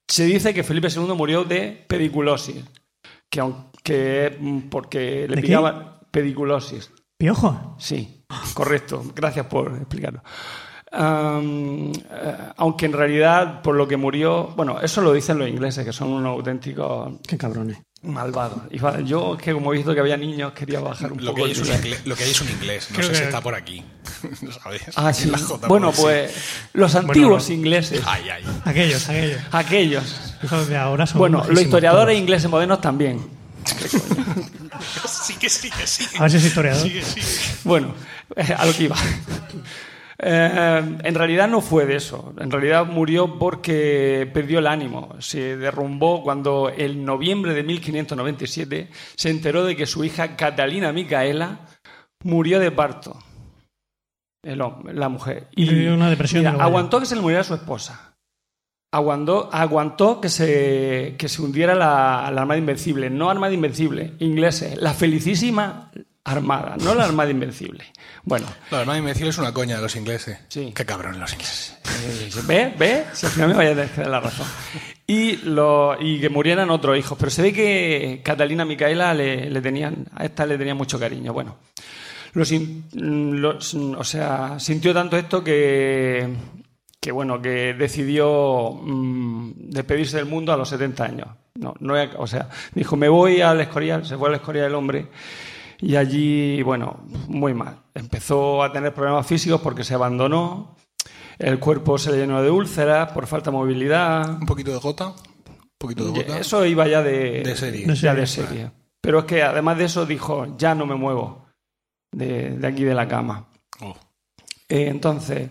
se dice que Felipe II murió de pediculosis, que aunque mm, porque le pillaba pediculosis. Piojo. Sí, correcto. Gracias por explicarlo. Eh, aunque en realidad, por lo que murió, bueno, eso lo dicen los ingleses, que son unos auténticos Qué cabrones. Fa- yo, es que como he visto que había niños, quería bajar un Lo que, poco el inglés, lo que hay es un inglés, no Creo sé si que- está por aquí. ¿No sabes? Ah, sí. Bueno, sí. pues los antiguos ingleses, Ay, ay. Aquellos, aquellos. aquellos. De ahora son Bueno, los historiadores todos. ingleses modernos también. Sí que sí, que sí. A ver si es historiador. Bueno, eh, a lo que iba. Eh, en realidad no fue de eso. En realidad murió porque perdió el ánimo. Se derrumbó cuando en noviembre de 1597 se enteró de que su hija Catalina Micaela murió de parto. El la mujer. Y dio una depresión mira, aguantó que se le muriera su esposa. Aguantó, aguantó que, se, que se hundiera la, la Armada Invencible. No Armada Invencible, ingleses. La felicísima Armada, no la Armada Invencible. Bueno, La Armada Invencible es una coña de los ingleses. Sí. Qué cabrón los ingleses. ¿Ve? ¿Ve? Si al final me vaya a dar la razón. Y, lo, y que murieran otros hijos. Pero se ve que Catalina Micaela le, le tenían, a esta le tenía mucho cariño. Bueno, lo sin- lo- o sea, sintió tanto esto que, que bueno, que decidió mm, despedirse del mundo a los 70 años. No, no, o sea, dijo, me voy al Escorial, se fue al Escorial del hombre. Y allí, bueno, muy mal. Empezó a tener problemas físicos porque se abandonó. El cuerpo se le llenó de úlceras por falta de movilidad. Un poquito de gota. Un poquito de gota. Eso iba ya de, De serie. De ya de serie. Pero es que además de eso dijo, ya no me muevo de, de aquí de la cama. Oh, Eh, entonces...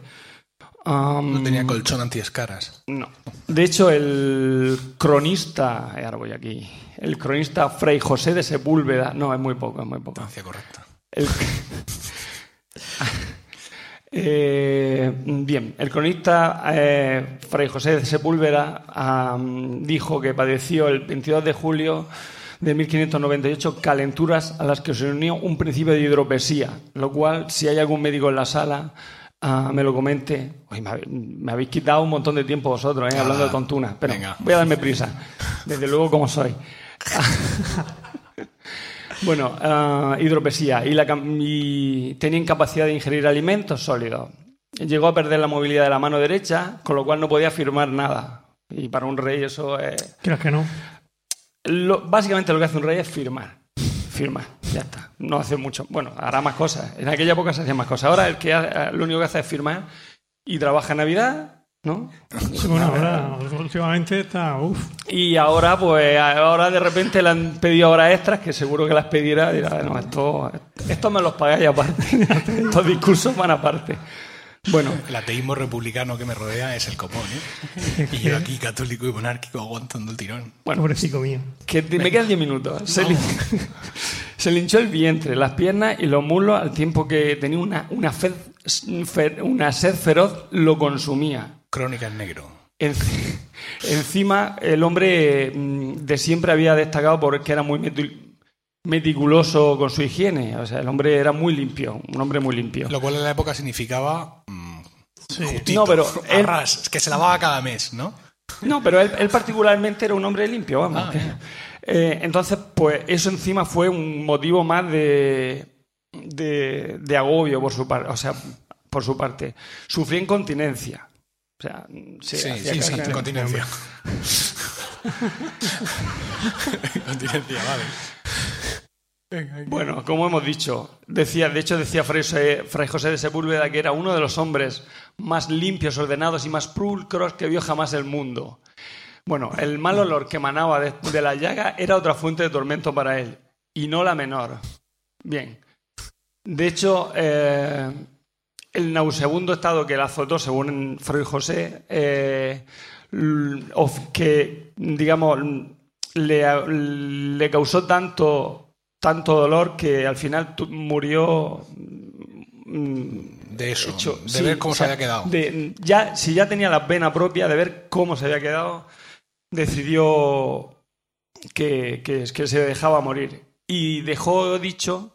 am, no tenía colchón antiescaras. no. De hecho, el cronista, eh, ahora voy aquí, el cronista Fray José de Sepúlveda, no, es muy poco, es muy poco. Distancia correcta. El- Eh, bien, el cronista eh, Fray José de Sepúlveda am, dijo que padeció el 22 de julio de 1598 calenturas a las que se unió un principio de hidropesía, lo cual, si hay algún médico en la sala, ah, me lo comente. Uy, me, habéis quitado un montón de tiempo vosotros, eh, hablando de tontunas, pero venga. voy a darme prisa, desde luego como soy. Bueno, ah, hidropesía y, la, y tenía incapacidad de ingerir alimentos sólidos. Llegó a perder la movilidad de la mano derecha, con lo cual no podía firmar nada. Y para un rey eso es... Creas que no. lo- básicamente lo que hace un rey es firmar. Firmar, ya está. No hace mucho. Bueno, hará más cosas. En aquella época se hacían más cosas. Ahora el que ha- lo único que hace es firmar y trabaja en Navidad, ¿no? Sí, bueno, ahora últimamente está. Uf. Y ahora, pues, ahora de repente le han pedido horas extras, que seguro que las pedirá. Dirá, no, esto, esto me los pagáis aparte. Estos discursos van aparte. Bueno, El ateísmo republicano que me rodea es el copón, ¿eh? Y yo aquí, católico y monárquico, aguantando el tirón. Bueno. Pobrecito mío. que te- me quedan 10 minutos. Se, lin- se hinchó el vientre, las piernas y los muslos al tiempo que tenía una, una, fe- una sed feroz, lo consumía. Crónica en negro. En- encima, el hombre mm, de siempre había destacado porque era muy meticuloso con su higiene. O sea, el hombre era muy limpio, un hombre muy limpio. Lo cual en la época significaba. mm, justito, No, pero él- arras, que se lavaba cada mes, ¿no? No, pero él, él particularmente era un hombre limpio, vamos. Ah, que-. Eh, entonces, pues eso encima fue un motivo más de, de, de agobio por su parte. O sea, por su parte. Sufría incontinencia. O sea, se Sí, hacía sí, sí, caca. continencia. continencia, vale. Bueno, como hemos dicho, decía, de hecho decía Fray, José- de Sepúlveda que era uno de los hombres más limpios, ordenados y más pulcros que vio jamás el mundo. Bueno, el mal olor que emanaba de, la llaga era otra fuente de tormento para él, y no la menor. Bien. De hecho, eh, el nauseabundo estado que le azotó, según Fray José, eh, que, digamos, le causó tanto, tanto dolor que al final murió mm, De eso, hecho- de sí, ver cómo o sea, se había quedado. de- ya, si ya tenía la pena propia de ver cómo se había quedado, decidió que, que, que se dejaba morir. Y dejó dicho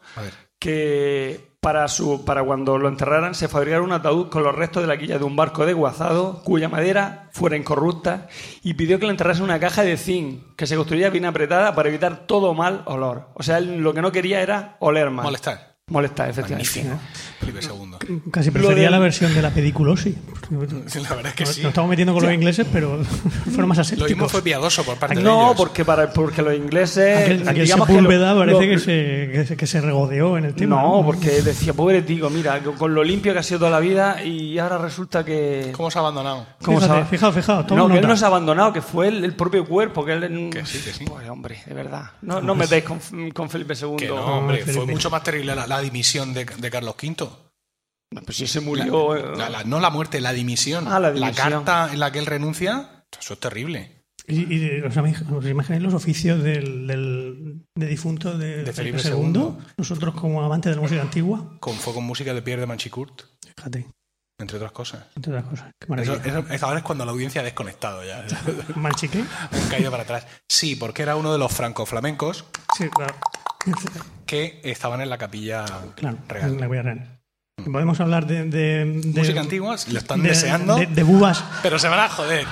que para, su, para cuando lo enterraran se fabricara un ataúd con los restos de la quilla de un barco desguazado cuya madera fuera incorrupta y pidió que le enterrase en una caja de zinc que se construía bien apretada para evitar todo mal olor. O sea, él lo que no quería era oler mal. Molestar. Molestar, efectivamente. Magnífico. Felipe II. Casi prefería del- la versión de la pediculosis. La verdad es que Nos, sí. nos estamos metiendo con los ingleses, pero fueron más Lo asépticos. mismo fue piadoso por parte de No, ellos. porque, para, porque los ingleses... Aquel, aquel digamos que lo- parece lo- que, se, que, se, que se regodeó en el tema. No, porque decía, pobre tico, mira, con lo limpio que ha sido toda la vida y ahora resulta que... ¿Cómo se ha abandonado? ¿Cómo se Fíjate, ha- fijaos, fijaos, toma No, que él no se ha abandonado, que fue el, el propio cuerpo, que él... Que sí, que sí. Pues hombre, de verdad. No, no metáis con, con Felipe II. Que no, hombre, Felipe. fue mucho más terrible la, la dimisión de, de Carlos V. Pues si se murió... eh, La- la- no la muerte, la dimisión. Ah, la dimisión. carta en la que él renuncia, eso es terrible. Y, y ¿os, imag- os imagináis los oficios del, del de difunto de, De Felipe Felipe II? II. Nosotros, como amantes de la música antigua, Con, fue con música de Pierre de Manchicourt, fíjate, entre otras cosas. entre otras cosas. Qué Eso, maravilla. eso- eso ahora es cuando la audiencia ha desconectado ya. ¿Manchique? Han caído para atrás. Sí, porque era uno de los franco-flamencos Sí, claro. Que estaban en la capilla Claro, real. la real. Podemos hablar de. de, de- Música antigua, si lo están de- deseando, De, de bubas. pero se van a joder.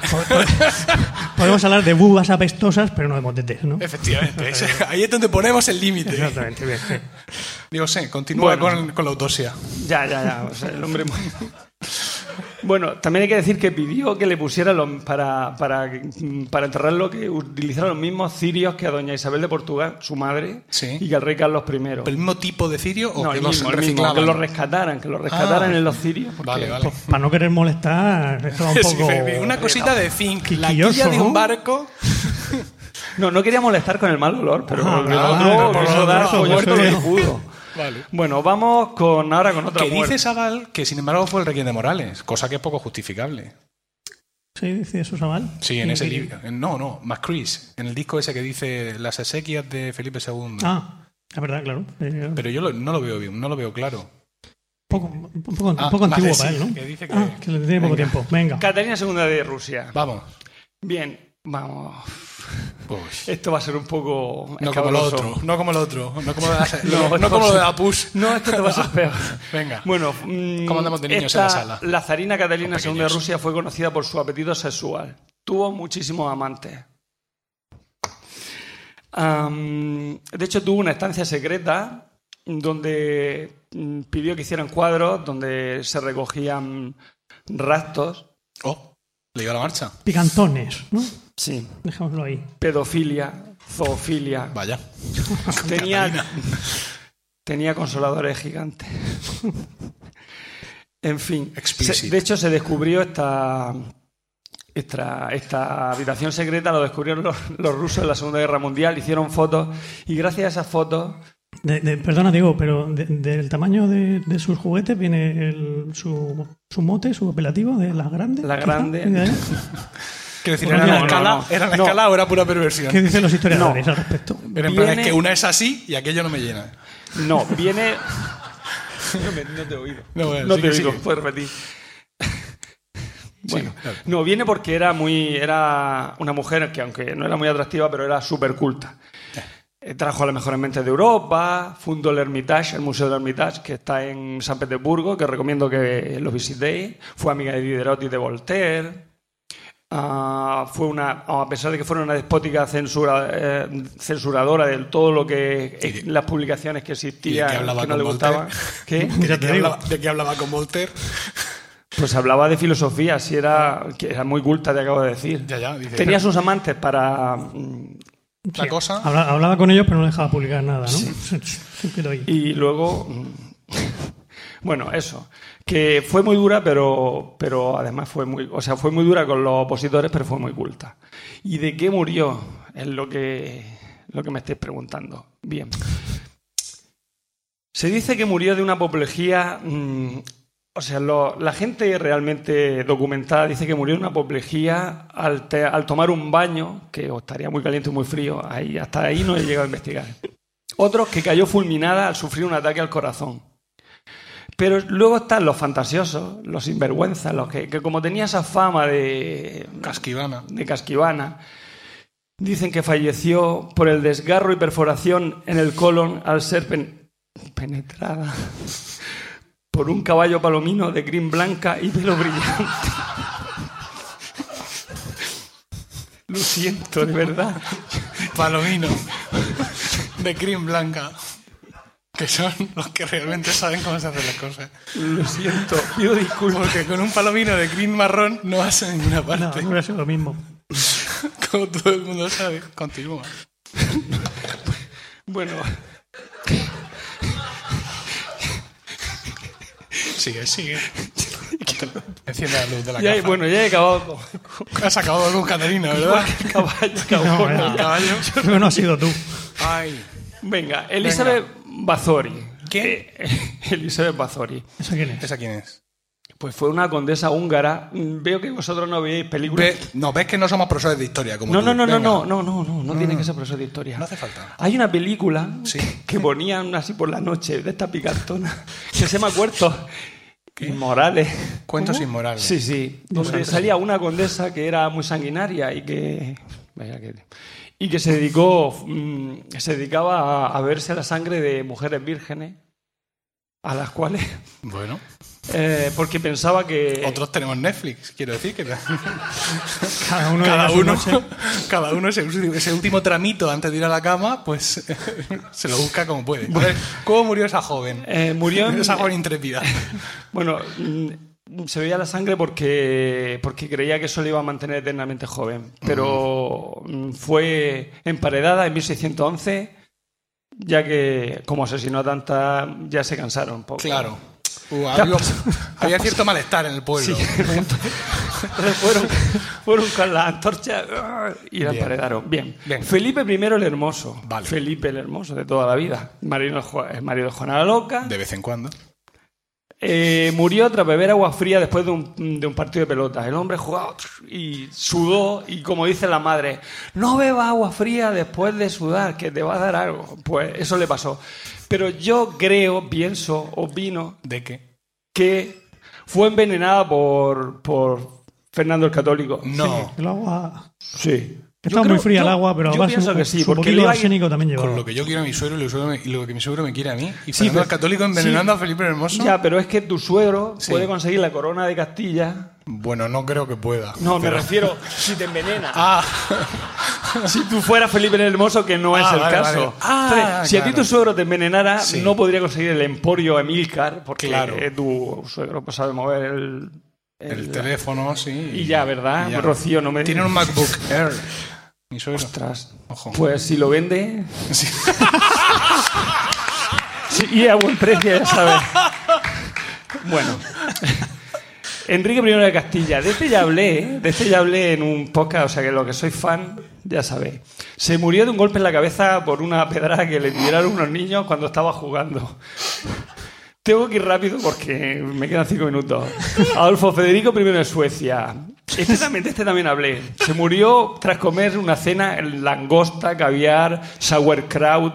Podemos hablar de bubas apestosas, pero no de motetes, ¿no? Efectivamente, ahí es donde ponemos el límite. Exactamente, bien. Digo, sí, continúa Bueno. con, con la autopsia. Ya, ya, ya. o sea, el hombre... Bueno, también hay que decir que pidió que le pusiera los- para, para, para enterrarlo que utilizara los mismos cirios que a doña Isabel de Portugal, su madre, Sí. y que al rey Carlos I. ¿El mismo tipo de cirio o No, que el los reciclaban? que lo rescataran, que lo rescataran Ah. en los cirios. porque- Vale, vale. Para no querer molestar, esto un Sí, poco. Una cosita de zinc, la quilla de un ¿no? barco No, no quería molestar con el mal olor, pero Ah, el vale, otro por quiso lo dar tanto, muerto yo que soy- pudo. Vale. Bueno, vamos con ahora con otra Que muerte. dice Sabal que sin embargo fue el Requiem de Morales, cosa que es poco justificable. Sí, dice eso mal. Sí, en ese libro. No, no, McCrease, en el disco ese que dice Las exequias de Felipe II. Ah, es verdad, claro. Eh, Pero yo lo- no lo veo bien, no lo veo claro. poco, un poco, un Ah, poco antiguo vale, para sí, él, ¿no? que dice que- Ah, que le tiene poco tiempo. Venga. Catalina II de Rusia. Vamos. Bien, vamos. Pues, Esto va a ser un poco no como lo otro, no como lo otro, no como, lo de la- No, como lo de la PUS. No, esto te va a ser peor. Venga. Bueno, mm, ¿Cómo andamos de niños esta- en la sala? La zarina Catalina II de. Rusia fue conocida por su apetito sexual. Tuvo muchísimos amantes. Am, de hecho, tuvo una estancia secreta donde mm, pidió que hicieran cuadros donde se recogían rastros. Oh, le dio la marcha. Picantones, ¿no? Sí. Dejémoslo ahí. Pedofilia, zoofilia. Vaya. Tenía, tenía consoladores gigantes. en fin. Se- de hecho, se descubrió esta, esta, esta habitación secreta, lo descubrieron los, los rusos en la Segunda Guerra Mundial, hicieron fotos y gracias a esas fotos, De- de- perdona, Diego, pero de- del tamaño de, de sus juguetes viene el- su, su mote, su apelativo de la grande. La grande. Quiero decir, ¿era, no, la escala, no, no. ¿era la No. escala o era pura perversión? ¿Qué dicen los historiadores al respecto? Pero en plan, Viene- es que una es así y aquello no me llena. no, viene... No, me- no te he oído. No, bueno, No sigue, te sigue. puedes repetir. Bueno, claro. no, viene porque era muy era una mujer que aunque no era muy atractiva, pero era súper culta. Eh, Trajo a las mejores mentes de Europa, fundó el Hermitage, el Museo del Hermitage, que está en San Petersburgo, que recomiendo que lo visitéis. Fue amiga de Diderot y de Voltaire. Ah, fue una, a pesar de que fuera una despótica censura, eh, censuradora de todo lo que ¿Y eh, las publicaciones que existían hablaba que no le gustaban. ¿Qué? ¿De qué, hablaba, de qué hablaba con Voltaire? Pues hablaba de filosofía, si era, que era muy culta, te acabo de decir. Ya, ya, dice, Tenía sus amantes para... la cosa. Habla- hablaba con ellos, pero no dejaba publicar nada, ¿no? Ahí. Y luego... Bueno, eso. Que fue muy dura, pero, pero además fue muy... O sea, fue muy dura con los opositores, pero fue muy culta. ¿Y de qué murió? Es lo que, lo que me estáis preguntando. Bien. Se dice que murió de una apoplejía... mm, o sea, la gente realmente documentada dice que murió de una apoplejía al, te- al tomar un baño, que estaría muy caliente o muy frío. Ahí, hasta ahí no he llegado a investigar. Otros que cayó fulminada al sufrir un ataque al corazón. Pero luego están los fantasiosos, los sinvergüenzas, los que, que como tenía esa fama de, Casquivana. de casquivana, dicen que falleció por el desgarro y perforación en el colon al ser pen- penetrada por un caballo palomino de crin blanca y pelo brillante. Lo siento, de verdad. Palomino. De cream blanca. Que son los que realmente saben cómo se hacen las cosas. Lo siento. Pido disculpas. Porque con un palomino de cream marrón no vas a ninguna No, parte. no hubiera sido lo mismo. Como todo el mundo sabe. Continúa. Bueno, Sigue, sigue. Enciende la luz de la ya, caja. bueno, ya he acabado con Has acabado con ¿verdad? el caballo. No, ya. Caballo. Que no ha sido tú. Ay. Venga, Elizabeth Bazori. ¿Qué? Eh, Elizabeth Bazori. ¿Esa quién es? ¿Esa quién es? Pues fue una condesa húngara. Mm, Veo que vosotros no veis películas. Ve- no, ves que no somos profesores de historia como No, tú. no, no, no, Venga. no, no, no, no, no tiene que ser profesor de historia. No hace falta. Hay una película Sí. que ponían así por la noche de esta picantona que se llama Cuertos Inmorales. Cuentos inmorales. Sí, sí. Donde salía una condesa que era muy sanguinaria y que. Y que se dedicó. mm, se dedicaba a, a verse la sangre de mujeres vírgenes. A las cuales. Bueno, eh, porque pensaba que. otros tenemos Netflix, quiero decir que Cada uno, cada uno, cada uno ese, ese último tramito antes de ir a la cama, pues se lo busca como puede. ¿cómo murió esa joven? eh, murió en- Esa joven intrépida. Bueno, mm, se veía la sangre porque, porque creía que eso le iba a mantener eternamente joven. Pero mm, fue emparedada en 1611, ya que como asesinó a tantas, ya se cansaron un poco. Claro. Uh, ¿Qué ha había, cierto malestar en el pueblo. Sí. Entonces fueron, fueron con la antorcha y la emparedaron. Bien. Bien. Felipe I el Hermoso. Vale. Felipe el Hermoso de toda la vida. Marido, Ju- eh, marido de Juana la Loca. De vez en cuando. Eh, murió tras beber agua fría después de un, de un partido de pelota. El hombre jugaba y sudó y como dice la madre, no beba agua fría después de sudar, que te va a dar algo. Pues eso le pasó. Pero yo creo, pienso, opino ¿De qué? que fue envenenada por, por Fernando el Católico. No. El agua. Sí. Estaba Yo muy fría el agua, pero yo además pienso que sí, porque iba- arsénico también llevaba. Con lo que yo quiero a mi suegro y lo, que mi suegro me quiere a mí. Y Sí, Fernando pero- el Católico envenenando a Felipe el Hermoso. Ya, pero es que tu suegro Sí. puede conseguir la corona de Castilla. Bueno, no creo que pueda. No, me refiero si te envenena. Ah, Si tú fueras Felipe el Hermoso, que no es Ah, el vale, caso. vale. Ah, Entonces, si a ti tu suegro te envenenara, Sí. no podría conseguir el emporio Emilcar, porque Claro. tu suegro pues, sabe mover el, el teléfono, sí. Y ya, ¿verdad? y ya. Rocío, no me Tiene un MacBook Air. Mi suegro. Ostras. Ojo. Pues si lo vende. Sí. Sí, y a buen precio, ya sabes. Bueno. Enrique I de Castilla. De este ya hablé, ¿eh? De este ya hablé en un podcast, o sea que lo que soy fan, ya sabéis. Se murió de un golpe en la cabeza por una pedrada que le tiraron unos niños cuando estaba jugando. Tengo que ir rápido porque me quedan cinco minutos. Adolfo Federico I de Suecia. Este también, de este también hablé. Se murió tras comer una cena en langosta, caviar, sauerkraut,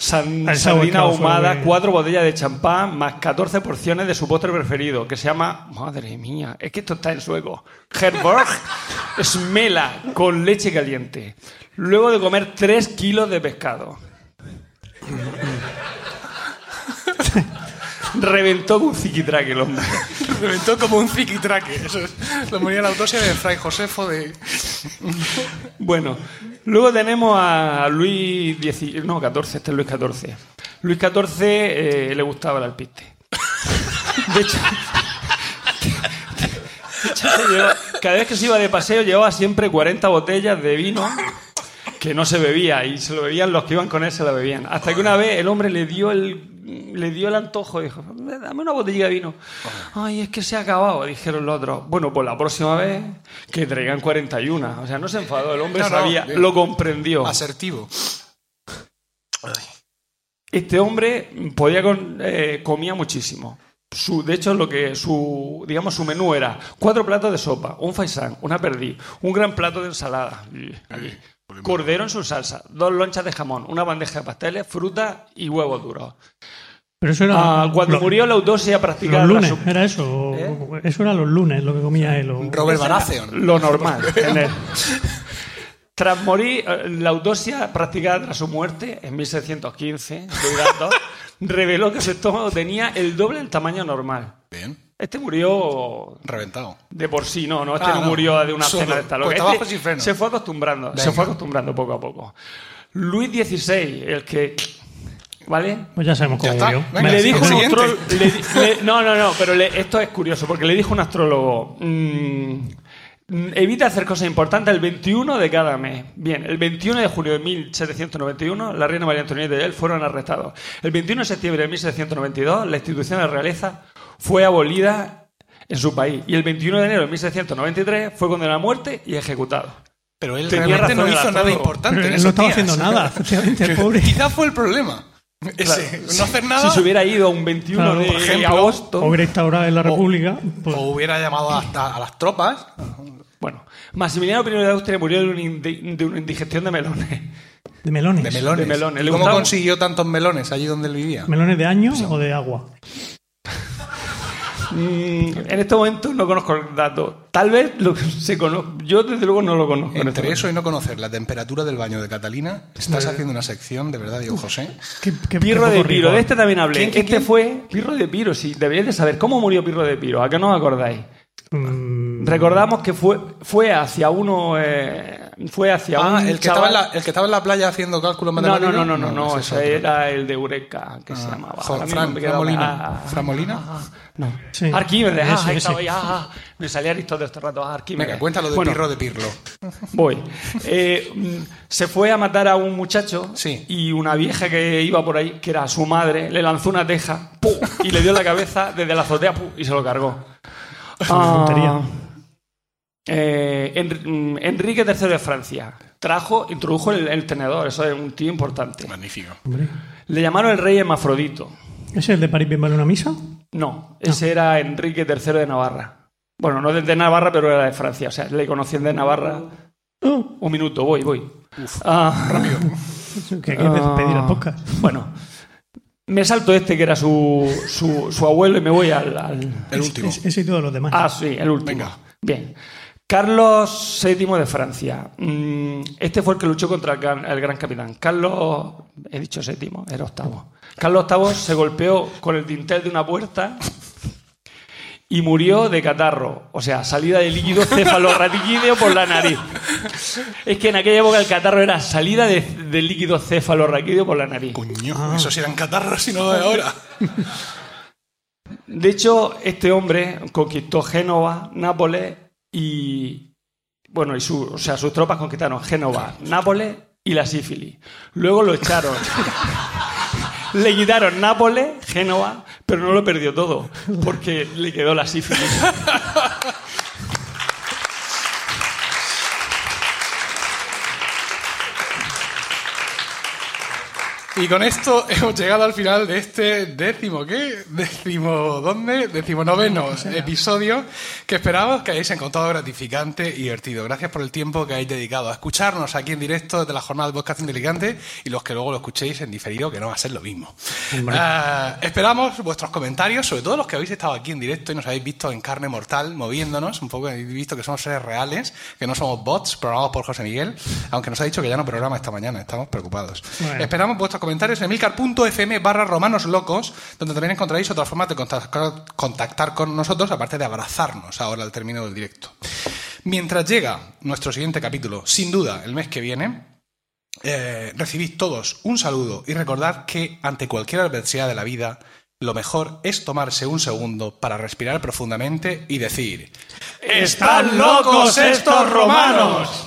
san- sardina sauerkraut ahumada, cuatro botellas de champán, más 14 porciones de su postre preferido, que se llama... Madre mía, es que esto está en sueco. Herborg Smela, con leche caliente. Luego de comer 3 kilos de pescado. Reventó con un ziquitraque el hombre. Reventó como un ziquitraque. Eso es. Lo en la autopsia de Fray Josefo de. Bueno, luego tenemos a Luis XIV, no, 14, este es Luis XIV. Luis XIV eh, le gustaba el alpiste. De hecho, de cada vez que se iba de paseo llevaba siempre 40 botellas de vino que no se bebía y se lo bebían los que iban con él se la bebían. Hasta que una vez el hombre le dio el le dio el antojo y dijo, dame una botella de vino. Ay, es que se ha acabado, dijeron los otros. Bueno, pues la próxima vez que traigan 41. O sea, no se enfadó, el hombre No, sabía, lo comprendió. Asertivo. Este hombre podía con- eh, comía muchísimo. Su, de hecho, lo que su, digamos, su menú era cuatro platos de sopa, un faisán, una perdiz, un gran plato de ensalada, cordero en su salsa, dos lonchas de jamón, una bandeja de pasteles, fruta y huevos duros. Pero eso era. Ah, cuando lo- murió la autopsia practicada Los la lunes, ¿era eso? ¿Eh? Eso era los lunes lo que comía él. o- Robert Baratheon. Lo normal. en él. Tras morir, eh, la autopsia practicada tras su muerte en 1615, cuidado, reveló que su estómago tenía el doble del tamaño normal. Bien. Este murió Reventado. de por sí, no, no, este Ah, no, no. murió de una Solo. cena de esta Pues loca. estaba Este bajo sin freno. se fue acostumbrando, se fue acostumbrando poco a poco. Luis XVI, el que, ¿vale? Pues ya sabemos cómo Ya murió. Venga, le dijo un astrólogo. no, no, no, pero le- esto es curioso, porque le dijo un astrólogo. mm, evita hacer cosas importantes el 21 de cada mes. Bien, el 21 de julio de 1791, la reina María Antonieta y él fueron arrestados. El 21 de septiembre de 1792, la institución de la realeza fue abolida en su país. Y el 21 de enero de 1793 fue condenado a muerte y ejecutado. Pero él Tenía realmente no hizo nada importante. Esos no estaba días. haciendo nada, efectivamente, pobre. Quizás fue el problema. Ese, no hacer nada. Si se hubiera ido a un 21 Claro, de por ejemplo, agosto. O hubiera instaurado en la República. pues, O hubiera llamado hasta a las tropas. Bueno, Maximiliano I de Austria murió de una, indi- de una indigestión de melones. de melones. De melones. De melones. ¿Y Le ¿Cómo gustaba- consiguió tantos melones allí donde él vivía? ¿Melones de año o de agua? Mm, en este momento no conozco el dato. Tal vez lo que se conoce. Yo, desde luego, no lo conozco. en este Entre momento. eso y no conocer la temperatura del baño de Catalina, estás haciendo una sección, de verdad, Diego José. ¿Qué, qué- Pirro qué de Piro, de este también hablé. ¿Quién, este quién? fue Pirro de Piro, sí. Deberíais de saber cómo murió Pirro de Piro. ¿A qué no os acordáis? Mm, Recordamos que fue, fue hacia uno. eh, fue hacia Ah, un. el que, chaval- estaba en la, el que estaba en la playa haciendo cálculos No, no, matemáticos. no, no, no, no, ese era el de Eureka, que se Ah, llamaba. Fran- Fran Molina. ah, ¿Fran Molina? ah, no. Sí, Arquímedes, ah, ese, ahí estaba ya, ah, me salía Aristóteles este rato, ah, Arquímedes. Venga, cuéntalo de Bueno, Pirro de Pirlo. Voy. Eh, se fue a matar a un muchacho Sí. y una vieja que iba por ahí, que era su madre, le lanzó una teja ¡pum! y le dio la cabeza desde la azotea ¡pum! y se lo cargó. Ah, eh, mm, Enrique III de Francia trajo, introdujo el, el tenedor, eso es un tío importante. Magnífico. Hombre. Le llamaron el rey hermafrodito. ¿Ese es el de París bien vale una misa? No, ese era Enrique III de Navarra. Bueno, no de, de Navarra, pero era de Francia. O sea, le conocían de Navarra. Oh, Un minuto, voy, voy. Ah, que hay que despedir el podcast. Bueno, me salto este que era su, su, su abuelo y me voy al- al, El último. Es- Ese y todos los demás. Ah, sí, el último. Venga. Bien. Carlos VII de Francia. Mm, Este fue el que luchó contra el gran, el gran capitán. Carlos, he dicho séptimo, era octavo. Carlos VIII se golpeó con el dintel de una puerta y murió de catarro. O sea, salida de líquido cefalorraquídeo por la nariz. Es que en aquella época el catarro era salida de, de líquido cefalorraquídeo por la nariz. Coño, eso sí eran catarros y no de ahora. De hecho, este hombre conquistó Génova, Nápoles y. Bueno, y su, o sea, sus tropas conquistaron Génova, Nápoles y la sífilis. Luego lo echaron. le quitaron Nápoles, Génova, pero no lo perdió todo, porque le quedó la sífilis. Y con esto hemos llegado al final de este décimo, ¿qué? Décimo, ¿dónde? Décimo noveno episodio que esperamos que hayáis encontrado gratificante y divertido. Gracias por el tiempo que hayáis dedicado a escucharnos aquí en directo desde la jornada de podcast inteligente y los que luego lo escuchéis en diferido, que no va a ser lo mismo. Ah, esperamos vuestros comentarios, sobre todo los que habéis estado aquí en directo y nos habéis visto en carne mortal, moviéndonos, un poco habéis visto que somos seres reales, que no somos bots programados por José Miguel, aunque nos ha dicho que ya no programa esta mañana, estamos preocupados. Bueno. Esperamos vuestros comentarios en emilcar.fm barra romanos donde también encontraréis otras formas de contactar con nosotros, aparte de abrazarnos ahora al término del directo. Mientras llega nuestro siguiente capítulo, sin duda, el mes que viene, eh, recibid todos un saludo y recordad que ante cualquier adversidad de la vida, lo mejor es tomarse un segundo para respirar profundamente y decir... ¡Están locos estos romanos!